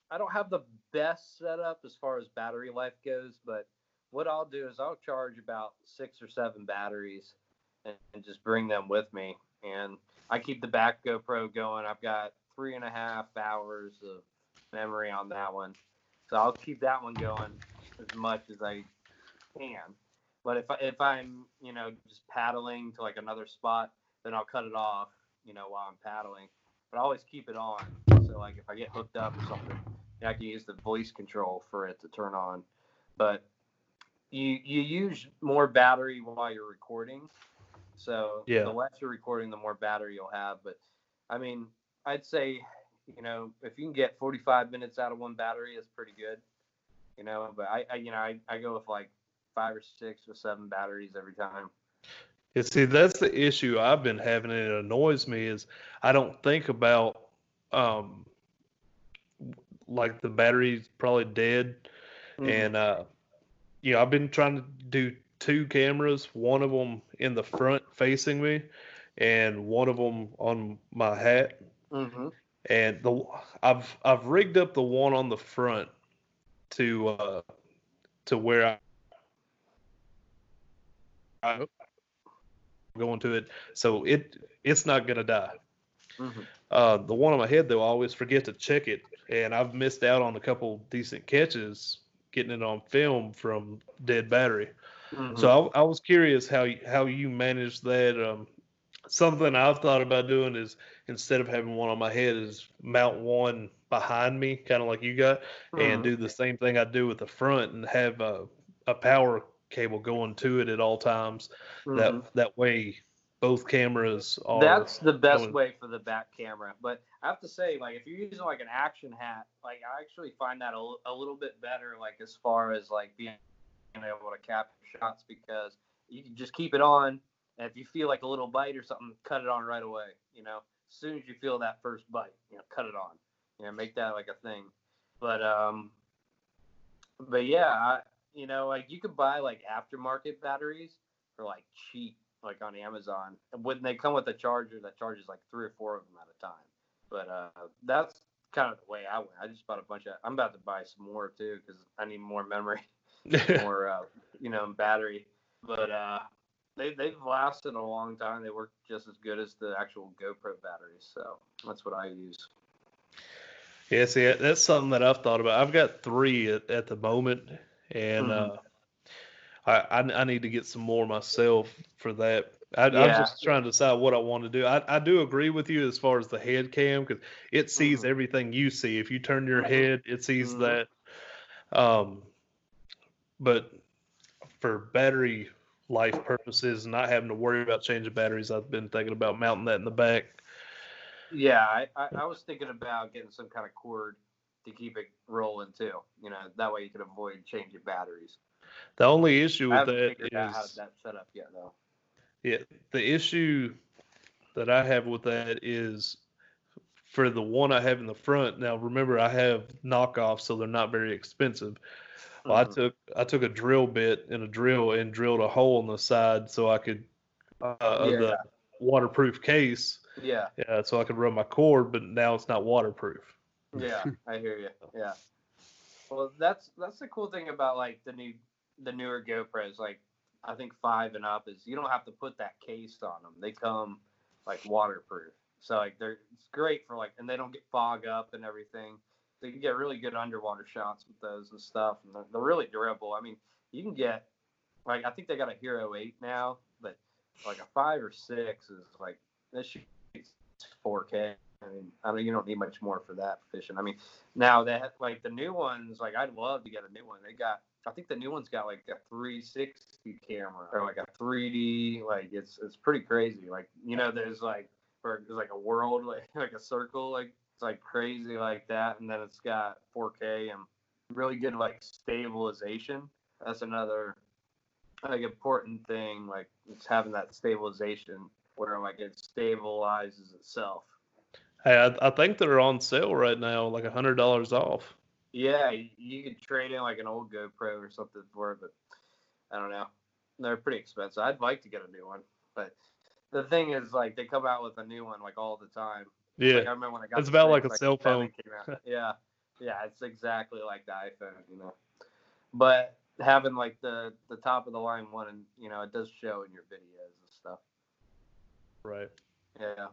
I don't have the best setup as far as battery life goes. But what I'll do is I'll charge about six or seven batteries and, and just bring them with me. And I keep the back GoPro going. I've got three and a half hours of memory on that one. So I'll keep that one going as much as I can. But if I, if I'm you know just paddling to like another spot, then I'll cut it off you know while I'm paddling. But I always keep it on. So like if I get hooked up or something, I can use the voice control for it to turn on. But you you use more battery while you're recording. So Yeah. the less you're recording, the more battery you'll have. But I mean, I'd say you know, if you can get 45 minutes out of one battery, it's pretty good. You know, but I, I you know, I, I go with like five or six or seven batteries every time. Yeah, see, that's the issue I've been having, and it annoys me is I don't think about um like the battery's probably dead, and uh, you know, I've been trying to do two cameras, one of them in the front facing me, and one of them on my hat, Mm-hmm. and the I've I've rigged up the one on the front to uh to where I, going to it, so it it's not gonna die. Mm-hmm. Uh, the one on my head though, I always forget to check it, and I've missed out on a couple decent catches getting it on film from dead battery. Mm-hmm. So I, I was curious how you, how you manage that. Um, something I've thought about doing is instead of having one on my head, is mount one behind me, kind of like you got, and Mhm. do the same thing I do with the front, and have a, a power cable going to it at all times. Mhm. That that way, both cameras are. That's the best going- way for the back camera. But I have to say, like, if you're using like an action hat, like I actually find that a, a little bit better, like as far as like being able to capture shots because you can just keep it on, and if you feel like a little bite or something, cut it on right away. You know, as soon as you feel that first bite, you know, cut it on. You know, make that like a thing. But um, but yeah, I, you know, like you could buy like aftermarket batteries for like cheap, like on Amazon. And when they come with a charger that charges like three or four of them at a time. But uh, that's kind of the way I went. I just bought a bunch of. I'm about to buy some more too because I need more memory, [laughs] more uh, you know, battery. But uh, they they've lasted a long time. They work just as good as the actual GoPro batteries. So that's what I use. Yeah, see, that's something that I've thought about. I've got three at, at the moment, and Mhm. uh, I, I I need to get some more myself for that. I, I'm Yeah. just trying to decide what I want to do. I, I do agree with you as far as the head cam because it sees Mhm. everything you see. If you turn your Mhm. head, it sees Mhm. that. Um, but for battery life purposes, not having to worry about changing batteries, I've been thinking about mounting that in the back. Yeah, I, I, I was thinking about getting some kind of cord to keep it rolling too. You know, that way you can avoid changing batteries. The only issue I with haven't that figured out how is that's set up yet though. Yeah, the issue that I have with that is for the one I have in the front. Now, remember, I have knockoffs, so they're not very expensive. Well, I Mhm. took I took a drill bit and a drill and drilled a hole in the side so I could uh, of the waterproof case, Yeah, uh, so I could run my cord. But now it's not waterproof. Yeah, [laughs] I hear you. Yeah. Well, that's that's the cool thing about like the new the newer GoPros. Like I think five and up is you don't have to put that case on them. They come like waterproof. So like they're it's great for like and they don't get fog up and everything. So you can get really good underwater shots with those and stuff. And they're, they're really durable. I mean, you can get like I think they got a Hero Eight now, but like a five or six is like this shoots 4K. I mean, I mean, you don't need much more for that fishing. I mean, now that like the new ones, like I'd love to get a new one. They got I think the new one's got like a 360 camera or like a 3D. Like it's it's pretty crazy. Like you know, there's like for there's like a world [laughs] like like a circle like it's like crazy like that, and then it's got 4K and really good like stabilization. That's another like important thing. Like it's having that stabilization where like it stabilizes itself. Hey, I, I think they're on sale right now, like a hundred dollars off. Yeah, you could trade in like an old GoPro or something for it, but I don't know. They're pretty expensive. I'd like to get a new one, but the thing is, like, they come out with a new one like all the time. Yeah, Like I remember when I got It's about like a cell phone. [laughs] yeah, yeah, it's exactly like the iPhone, you know. But having like the the top of the line one, and you know, it does show in your videos and stuff. right. Yeah.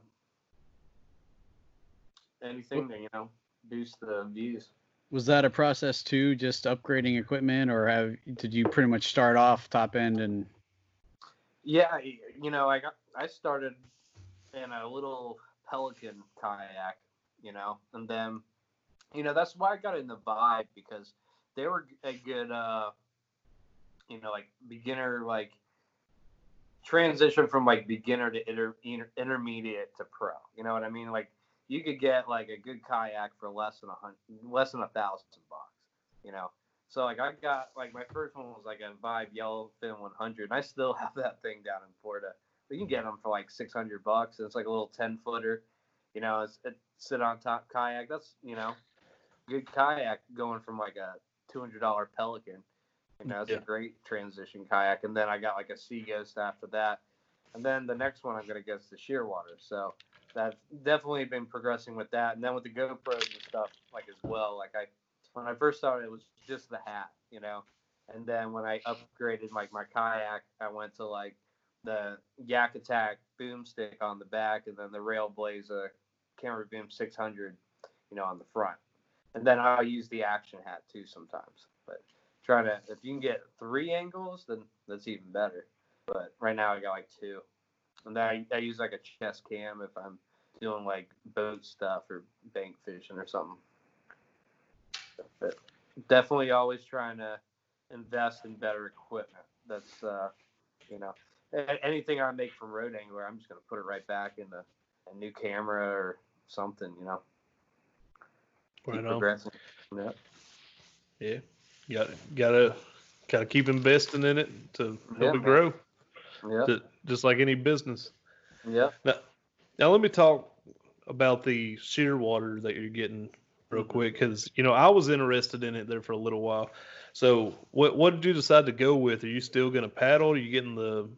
Anything to you know boost the views. Was that a process too, just upgrading equipment, or have did you pretty much start off top end and Yeah, you know, I got I started in a little Pelican kayak, you know, and then, you know, that's why I got in the Vibe because they were a good, uh, you know, like beginner, like transition from like beginner to inter, inter, intermediate to pro. You know what I mean? Like you could get like a good kayak for less than a hundred, less than a thousand bucks. You know, so like I got like my first one was like a Vibe Yellowfin 100, and I still have that thing down in Florida. But you can get them for like 600 bucks. and It's like a little 10 footer. You know, it's it sit on top kayak. That's you know, good kayak going from like a 200 dollar Pelican. You know, it's Yeah. a great transition kayak. And then I got like a Sea Ghost after that. And then the next one I'm gonna get is the Shearwater. So that's definitely been progressing with that. And then with the GoPros and stuff like as well. Like I when I first started, it was just the hat, you know. And then when I upgraded like my kayak, I went to like the Yak Attack boomstick on the back, and then the Railblaza Camera Boom 600, you know, on the front. And then I'll use the action hat too sometimes. But trying to, if you can get three angles, then that's even better. But right now I got like two. And I, I use like a chest cam if I'm doing like boat stuff or bank fishing or something. But definitely always trying to invest in better equipment. That's uh, you know, anything I make from Road Angler, I'm just gonna put it right back into a new camera or something. You know, keep Right on. progressing. Yeah. Yeah, you got gotta gotta keep investing in it to help Yeah, it man. Yeah. ju- just like any business. Yeah. Now now let me talk about the Shearwater that you're getting real Mhm. quick because you know I was interested in it there for a little while. So what what did you decide to go with? Are you still gonna paddle? Are you getting the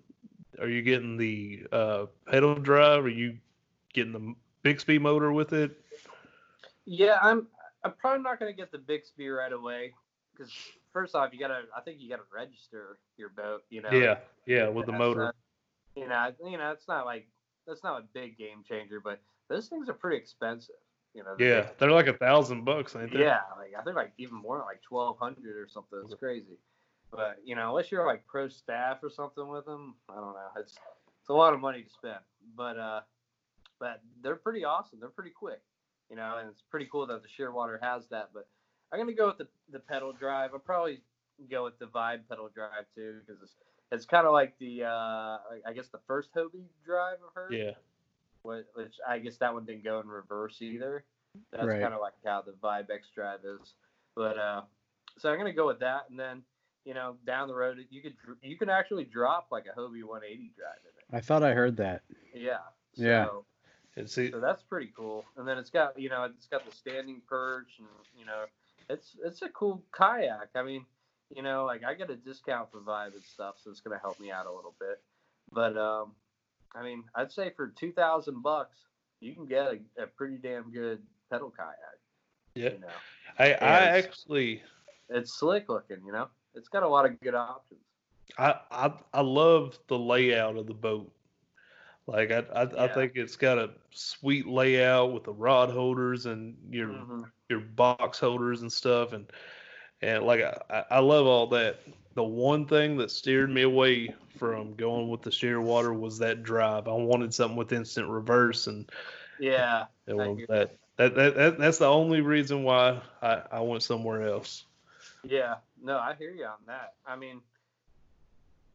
are you getting the uh, pedal drive? Are you getting the Bixpy motor with it? Yeah, I'm. I'm probably not gonna get the Bixpy right away because first off, you gotta. I think you gotta register your boat. You know. Yeah, yeah, with the motor. not- you know, you know, it's not like that's not a big game changer, but those things are pretty expensive. You know. the Yeah, they're like a thousand bucks, ain't they? Yeah, like I think like even more like twelve hundred or something. It's crazy. But you know, unless you're like pro staff or something with them, I don't know. It's it's a lot of money to spend. But uh, but they're pretty awesome. They're pretty quick. You know, and it's pretty cool that the Shearwater has that. But I'm gonna go with the the pedal drive. I'll probably go with the Vibe pedal drive too because it's it's kind of like the uh, I guess the first Hobie drive I've heard Yeah. wh- which I guess that one didn't go in reverse either. That's Right. kind of like how the Vibe X Drive is. But uh, so I'm gonna go with that, and then you know down the road you could you can actually drop like a Hobie 180 drive in it. I thought I heard that. Yeah. So, Yeah. And see, So that's pretty cool. And then it's got you know it's got the standing perch, and you know it's it's a cool kayak. I mean, you know like I get a discount for Vibe and stuff, so it's gonna help me out a little bit. But um, I mean, I'd say for two thousand bucks, you can get a, a pretty damn good pedal kayak. yeah. You know, I I it's- actually it's slick looking. You know, it's got a lot of good options. I, I I love the layout of the boat. Like I I, I think it's got a sweet layout with the rod holders and your Mhm. Your box holders and stuff and and like I, I- love all that. The one thing that steered me away from going with the Shearwater was that drive. I wanted something with instant reverse and Yeah, and I um, that, that, that that that's the only reason why I, I went somewhere else. Yeah, no, I hear you on that. I mean,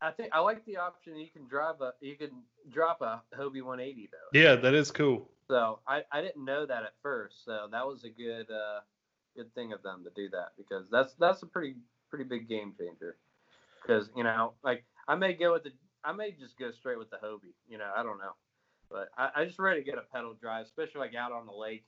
I think I like the option you can drive a you can drop a Hobie 180 though. Yeah, that is cool. So I, I didn't know that at first. So that was a good uh good thing of them to do that because that's that's a pretty pretty big game changer. Because you know like I may go with the I may just go straight with the Hobie. You know I don't know, but I, I just ready to get a pedal drive, especially like out on the lake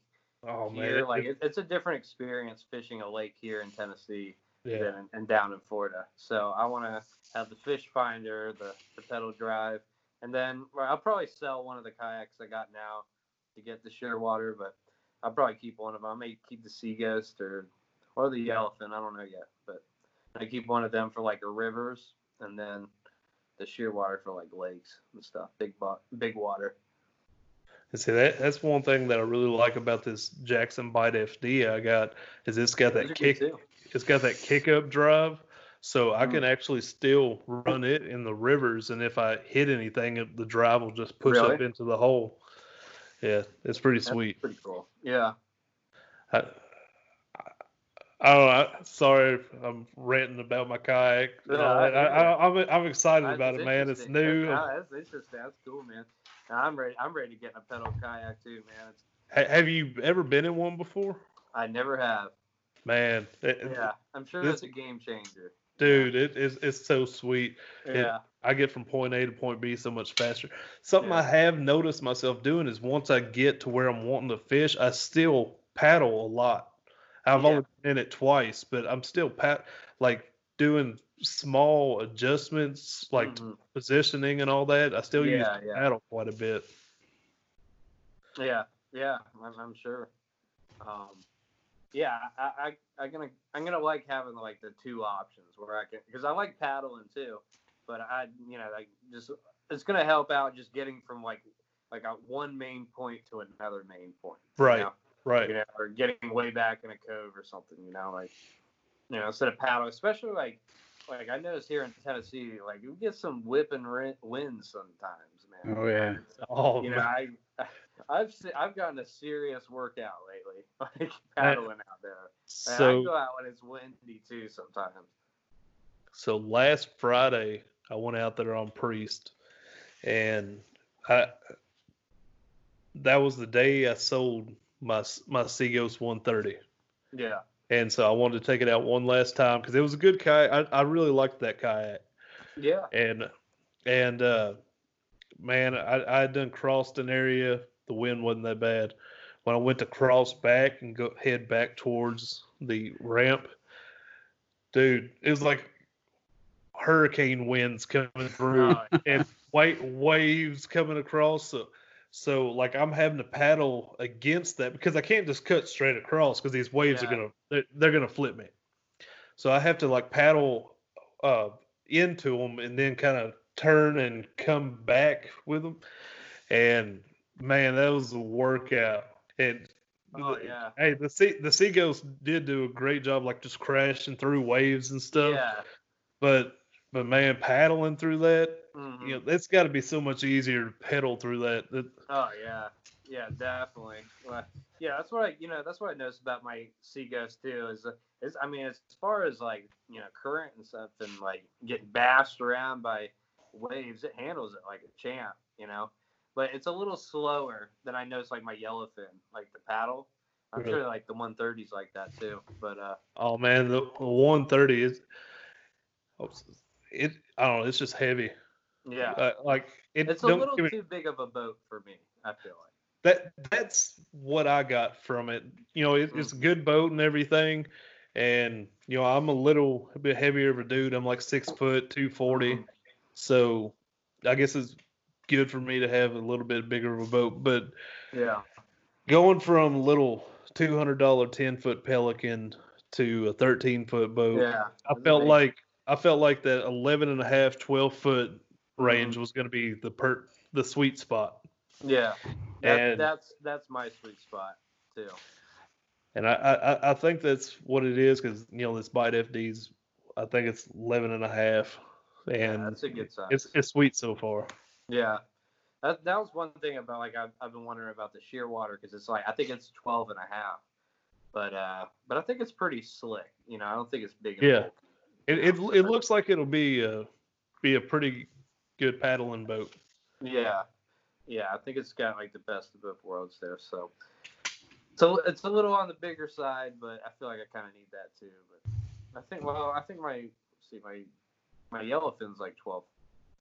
Oh man, here. it- like it, it's a different experience fishing a lake here in Tennessee yeah. than and down in Florida. So I want to have the fish finder, the, the pedal drive, and then I'll probably sell one of the kayaks I got now to get the Shearwater, but I'll probably keep one of them. I may keep the Sea Ghost or or the Elephant. I don't know yet, but I keep one of them for like rivers, and then the Shearwater for like lakes and stuff, big bo- big water. And see that that's one thing that I really like about this Jackson Bite FD I got is it's got that kick. It's got that kick up drive. So I can mm. actually still run it in the rivers and if I hit anything it- the drive will just push up into the hole. Yeah, it's pretty That's sweet. pretty cool. Yeah. I, I don't know. I- Sorry I'm ranting about my kayak. all uh, I, I, I'm I'm excited ah, about it, man. It's new. That's, ah, that's interesting. That's cool, man. I'm ready. I'm ready to get in a pedal kayak too, man. It's, Have you ever been in one before? I never have. Man, it- it- Yeah, I'm sure this- that's a game changer. dude, it is it's so sweet. It- Yeah. I get from point A to point B so much faster. Something I have noticed myself doing is once I get to where I'm wanting to fish, I still paddle a lot. I've Yeah. only been in it twice, but I'm still pat like doing small adjustments, like Mhm. positioning and all that. I still use Yeah, yeah. paddle quite a bit. Yeah, yeah, I'm, I'm sure. Um, yeah, I, I, I'm gonna, I'm gonna like having like the two options where I can, because I like paddling too, but I, you know, like just, it's gonna help out just getting from like, like a one main point to another main point. you Right. know? Right. you know, or getting way back in a cove or something, you know, like, you know, instead of paddle, especially like, like I noticed here in Tennessee, like you get some whipping winds sometimes, man. Oh yeah. Oh, You know. Oh, I, I've se- I've gotten a serious workout lately, [laughs] like paddling out there. And I go out when it's windy too sometimes. So last Friday, I went out there on Priest, and I that was the day I sold my my Sea Ghost 130, Yeah, and so I wanted to take it out one last time because it was a good kayak. I, I really liked that kayak, yeah, and and uh, man, I I had done crossed an area. The wind wasn't that bad. When I went to cross back and go head back towards the ramp, dude, it was like hurricane winds coming through and [laughs] white waves coming across. So, so like I'm having to paddle against that because I can't just cut straight across because these waves Yeah. are gonna they're, they're gonna flip me. So I have to like paddle uh, into them and then kind of turn and come back with them. And man, that was a workout. And oh yeah, hey, the sea the Sea Ghost did do a great job, like just crashing through waves and stuff. yeah. But but man, paddling through that, mhm. you know, it's got to be so much easier to pedal through that. that Oh yeah, yeah, definitely. Well, yeah, that's what I, you know, that's what I noticed about my Sea Ghost too. Is, uh, is I mean, as far as like you know, current and stuff, and like getting bashed around by waves, it handles it like a champ, you know. But it's a little slower than I noticed like my yellowfin, like the paddle. I'm Really? sure like the 130s like that too. But uh, oh man, the 130 is it. I don't know. It's just heavy. yeah, Uh, like it. it's a little me- too big of a boat for me. I feel like. that that's what I got from it. You know, it, it's a good boat and everything, and you know, I'm a little a bit heavier of a dude. I'm like six foot, two forty, so I guess it's good for me to have a little bit bigger of a boat. But Yeah. going from little two hundred dollar ten foot Pelican to a thirteen foot boat, Yeah. I felt amazing. like I felt like that 11 and a half, 12 foot mm-hmm. range was going to be the per the sweet spot. Yeah. That, And- that's that's my sweet spot too. And I, I, I think that's what it is because, you know, this Bite FD's, I think it's 11 and a half. Yeah, And that's a good size. it's, it's sweet so far. Yeah. That, that was one thing about like I've, I've been wondering about the Shearwater because it's like I think it's 12 and a half. but uh, but I think it's pretty slick. You know, I don't think it's big. Enough. Yeah. It it, it looks like it'll be a be a pretty good paddling boat. Yeah, yeah. I think it's got like the best of both worlds there. So, so it's a little on the bigger side, but I feel like I kind of need that too. But I think, well, I think my see my my yellowfin's like 12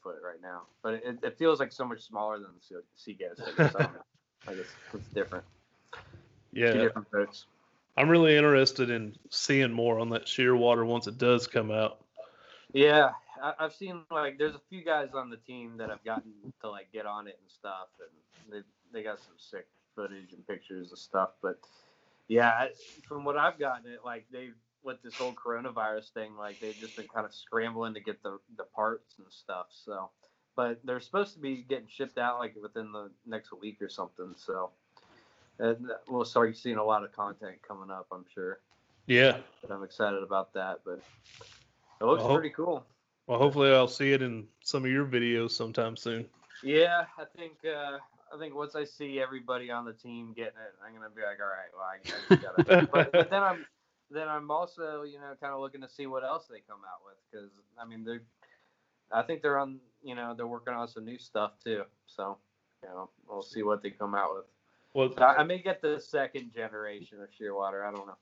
foot right now, but it, it feels like so much smaller than the Sea Ghost. I guess. I don't know. I guess it's different. Yeah, Two different boats. I'm really interested in seeing more on that Shearwater once it does come out. Yeah, I, I've seen like there's a few guys on the team that have gotten to like get on it and stuff, and they they got some sick footage and pictures and stuff. But yeah, I- from what I've gotten, it like they with this whole coronavirus thing, like they've just been kind of scrambling to get the the parts and stuff. So, but they're supposed to be getting shipped out like within the next week or something. So. And we'll start seeing a lot of content coming up, I'm sure. Yeah. But I'm excited about that. But it looks Well, pretty cool. Well, hopefully I'll see it in some of your videos sometime soon. Yeah, I think uh, I think once I see everybody on the team getting it, I'm gonna be like, all right, well, I, I gotta. but, but then I'm then I'm also you know kind of looking to see what else they come out with because I mean they're I think they're on you know they're working on some new stuff too. So you know we'll see what they come out with. Well, I, I may get the second generation of Shearwater. I don't know.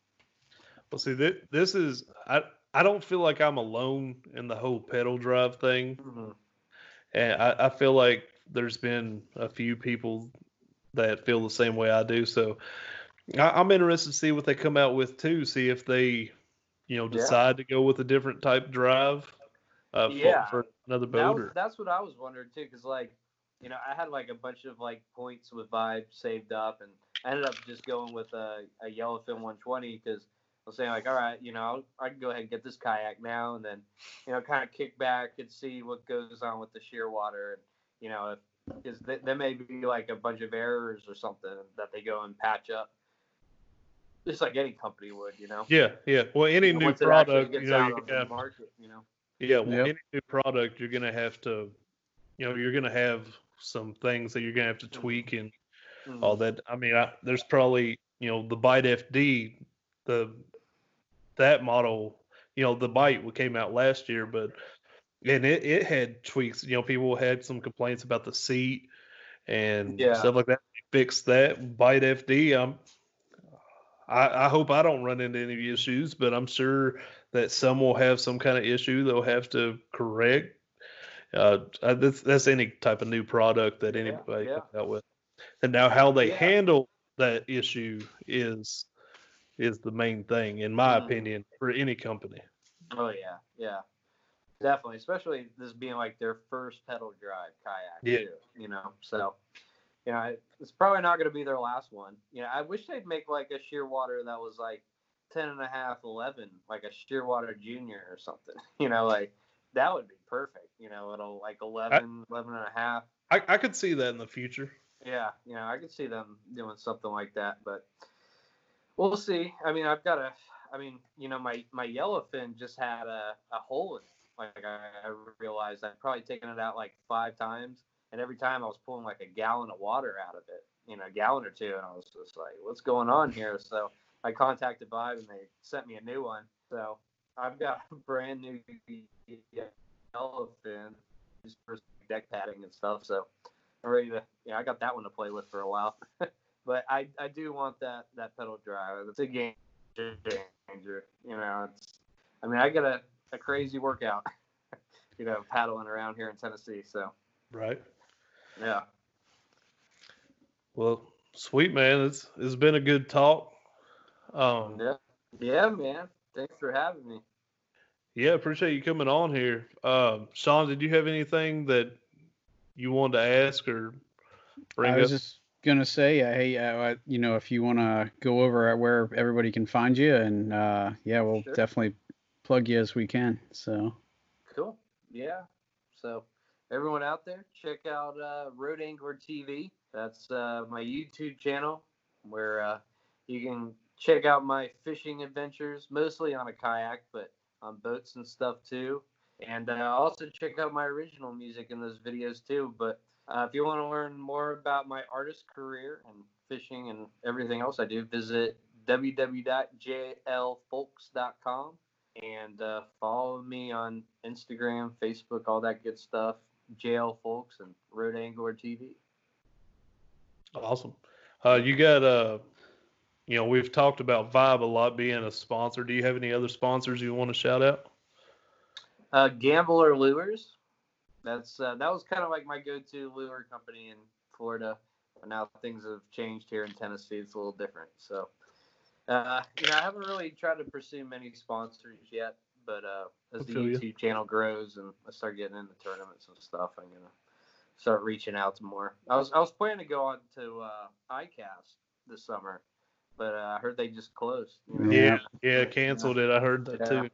well see, this, this is I I don't feel like I'm alone in the whole pedal drive thing, Mm-hmm. and I, I feel like there's been a few people that feel the same way I do. So I, I'm interested to see what they come out with too. See if they, you know, Yeah. decide to go with a different type drive uh, for, Yeah. for another That boat. was, that's what I was wondering too, because like, you know, I had like a bunch of like points with Vibe saved up, and I ended up just going with a, a Yellowfin 120 because I was saying like, all right, you know, I'll, can go ahead and get this kayak now, and then, you know, kind of kick back and see what goes on with the Shearwater, and you know, if because th- there may be like a bunch of errors or something that they go and patch up, just like any company would, you know. yeah, yeah. Well, any You know, new once it actually product, gets you know, out you on the have market, you know. Yeah, well, Yep. any new product, you're gonna have to, you know, you're gonna have some things that you're gonna have to tweak and Mhm. all that. I mean, I, there's probably, you know, the Bite FD, the that model, you know, the Bite came out last year, but and it, it had tweaks. You know, people had some complaints about the seat and Yeah. stuff like that. They fixed that Bite FD. Um, I, I hope I don't run into any issues, but I'm sure that some will have some kind of issue they'll have to correct. Uh, that's, that's any type of new product that anybody yeah. comes out with. And now how they Yeah. handle that issue is is the main thing, in my Mhm. opinion, for any company. Oh yeah, yeah, definitely. Especially this being like their first pedal drive kayak Yeah. too. You know, so you know it's probably not going to be their last one. You know, I wish they'd make like a Shearwater that was like 10 and a half, 11, like a Shearwater Junior or something. [laughs] You know, like that would be perfect. You know, it'll like 11, 11 and a half. I, I could see that in the future. Yeah, you know, I could see them doing something like that, but we'll see. I mean, I've got a, I mean, you know, my my yellowfin just had a, a hole in it. Like I, I realized I'd probably taken it out like five times, and every time I was pulling like a gallon of water out of it, you know, a gallon or two, and I was just like, what's going on here? So I contacted Vibe, and they sent me a new one. So I've got a [laughs] brand new yellowfin, just for deck padding and stuff. So I'm ready to yeah, I got that one to play with for a while. [laughs] but I, I do want that that pedal drive. It's a game changer. You know, it's I mean I got a, a crazy workout, [laughs] you know, paddling around here in Tennessee. So Right. Yeah. Well, sweet man. It's it's been a good talk. Um, Yeah. Yeah, man. Thanks for having me. yeah, appreciate you coming on here. Um, Sean, did you have anything that you wanted to ask or bring I up? was just gonna say, uh, hey, uh, you know, if you want to go over at where everybody can find you, and uh, yeah, we'll Sure. definitely plug you as we can. So Cool. Yeah. So everyone out there, check out uh, Road Angler TV. That's uh, my YouTube channel where uh, you can check out my fishing adventures, mostly on a kayak, but on boats and stuff too. And uh, also check out my original music in those videos too. But uh, if you want to learn more about my artist career and fishing and everything else I do, visit www.jlfulks.com and uh, follow me on Instagram, Facebook, all that good stuff. JL Fulks and Road Angler TV. Awesome. Uh, you got uh, you know, we've talked about Vibe a lot being a sponsor. Do you have any other sponsors you want to shout out? Uh, Gambler Lures. That's uh, that was kind of like my go-to lure company in Florida. But now things have changed here in Tennessee. It's a little different. So, uh, you know, I haven't really tried to pursue many sponsors yet. But uh, as I the feel ya. YouTube channel grows and I start getting into tournaments and stuff, I'm gonna start reaching out to more. I was I was planning to go on to uh, ICAST this summer, but uh, I heard they just closed. you know? Yeah, yeah, canceled it. I heard that Yeah. too.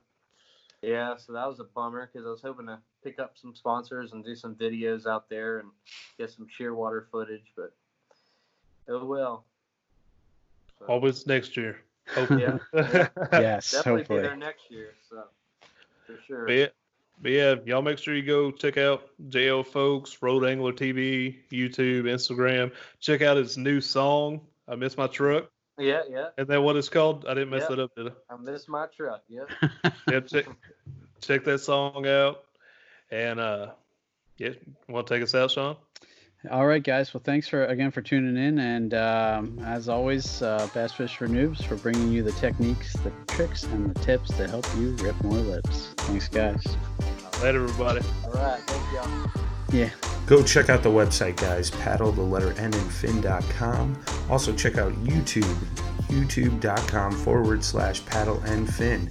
Yeah, so that was a bummer because I was hoping to pick up some sponsors and do some videos out there and get some shearwater footage, but oh well. So, Always next year. Hope. yeah, [laughs] yes, definitely hopefully. be there next year. So for sure. But yeah, but yeah, y'all make sure you go check out JL Fulks, Road Angler TV, YouTube, Instagram. Check out his new song, I Miss My Truck. Yeah, yeah. Is that what it's called? I didn't mess Yeah. that up, did I? I miss my truck. Yep. Yeah, check, check that song out. And uh yeah, want to take us out, Sean? All right, guys. Well, thanks for again for tuning in, and um, as always, uh, Bass Fish for Noobs for bringing you the techniques, the tricks, and the tips to help you rip more lips. Thanks, guys. Later, everybody. All right. Thank y'all. Yeah. Go check out the website, guys. Paddle the letter N and fin.com. Also, check out YouTube, youtube.com forward slash paddle and fin.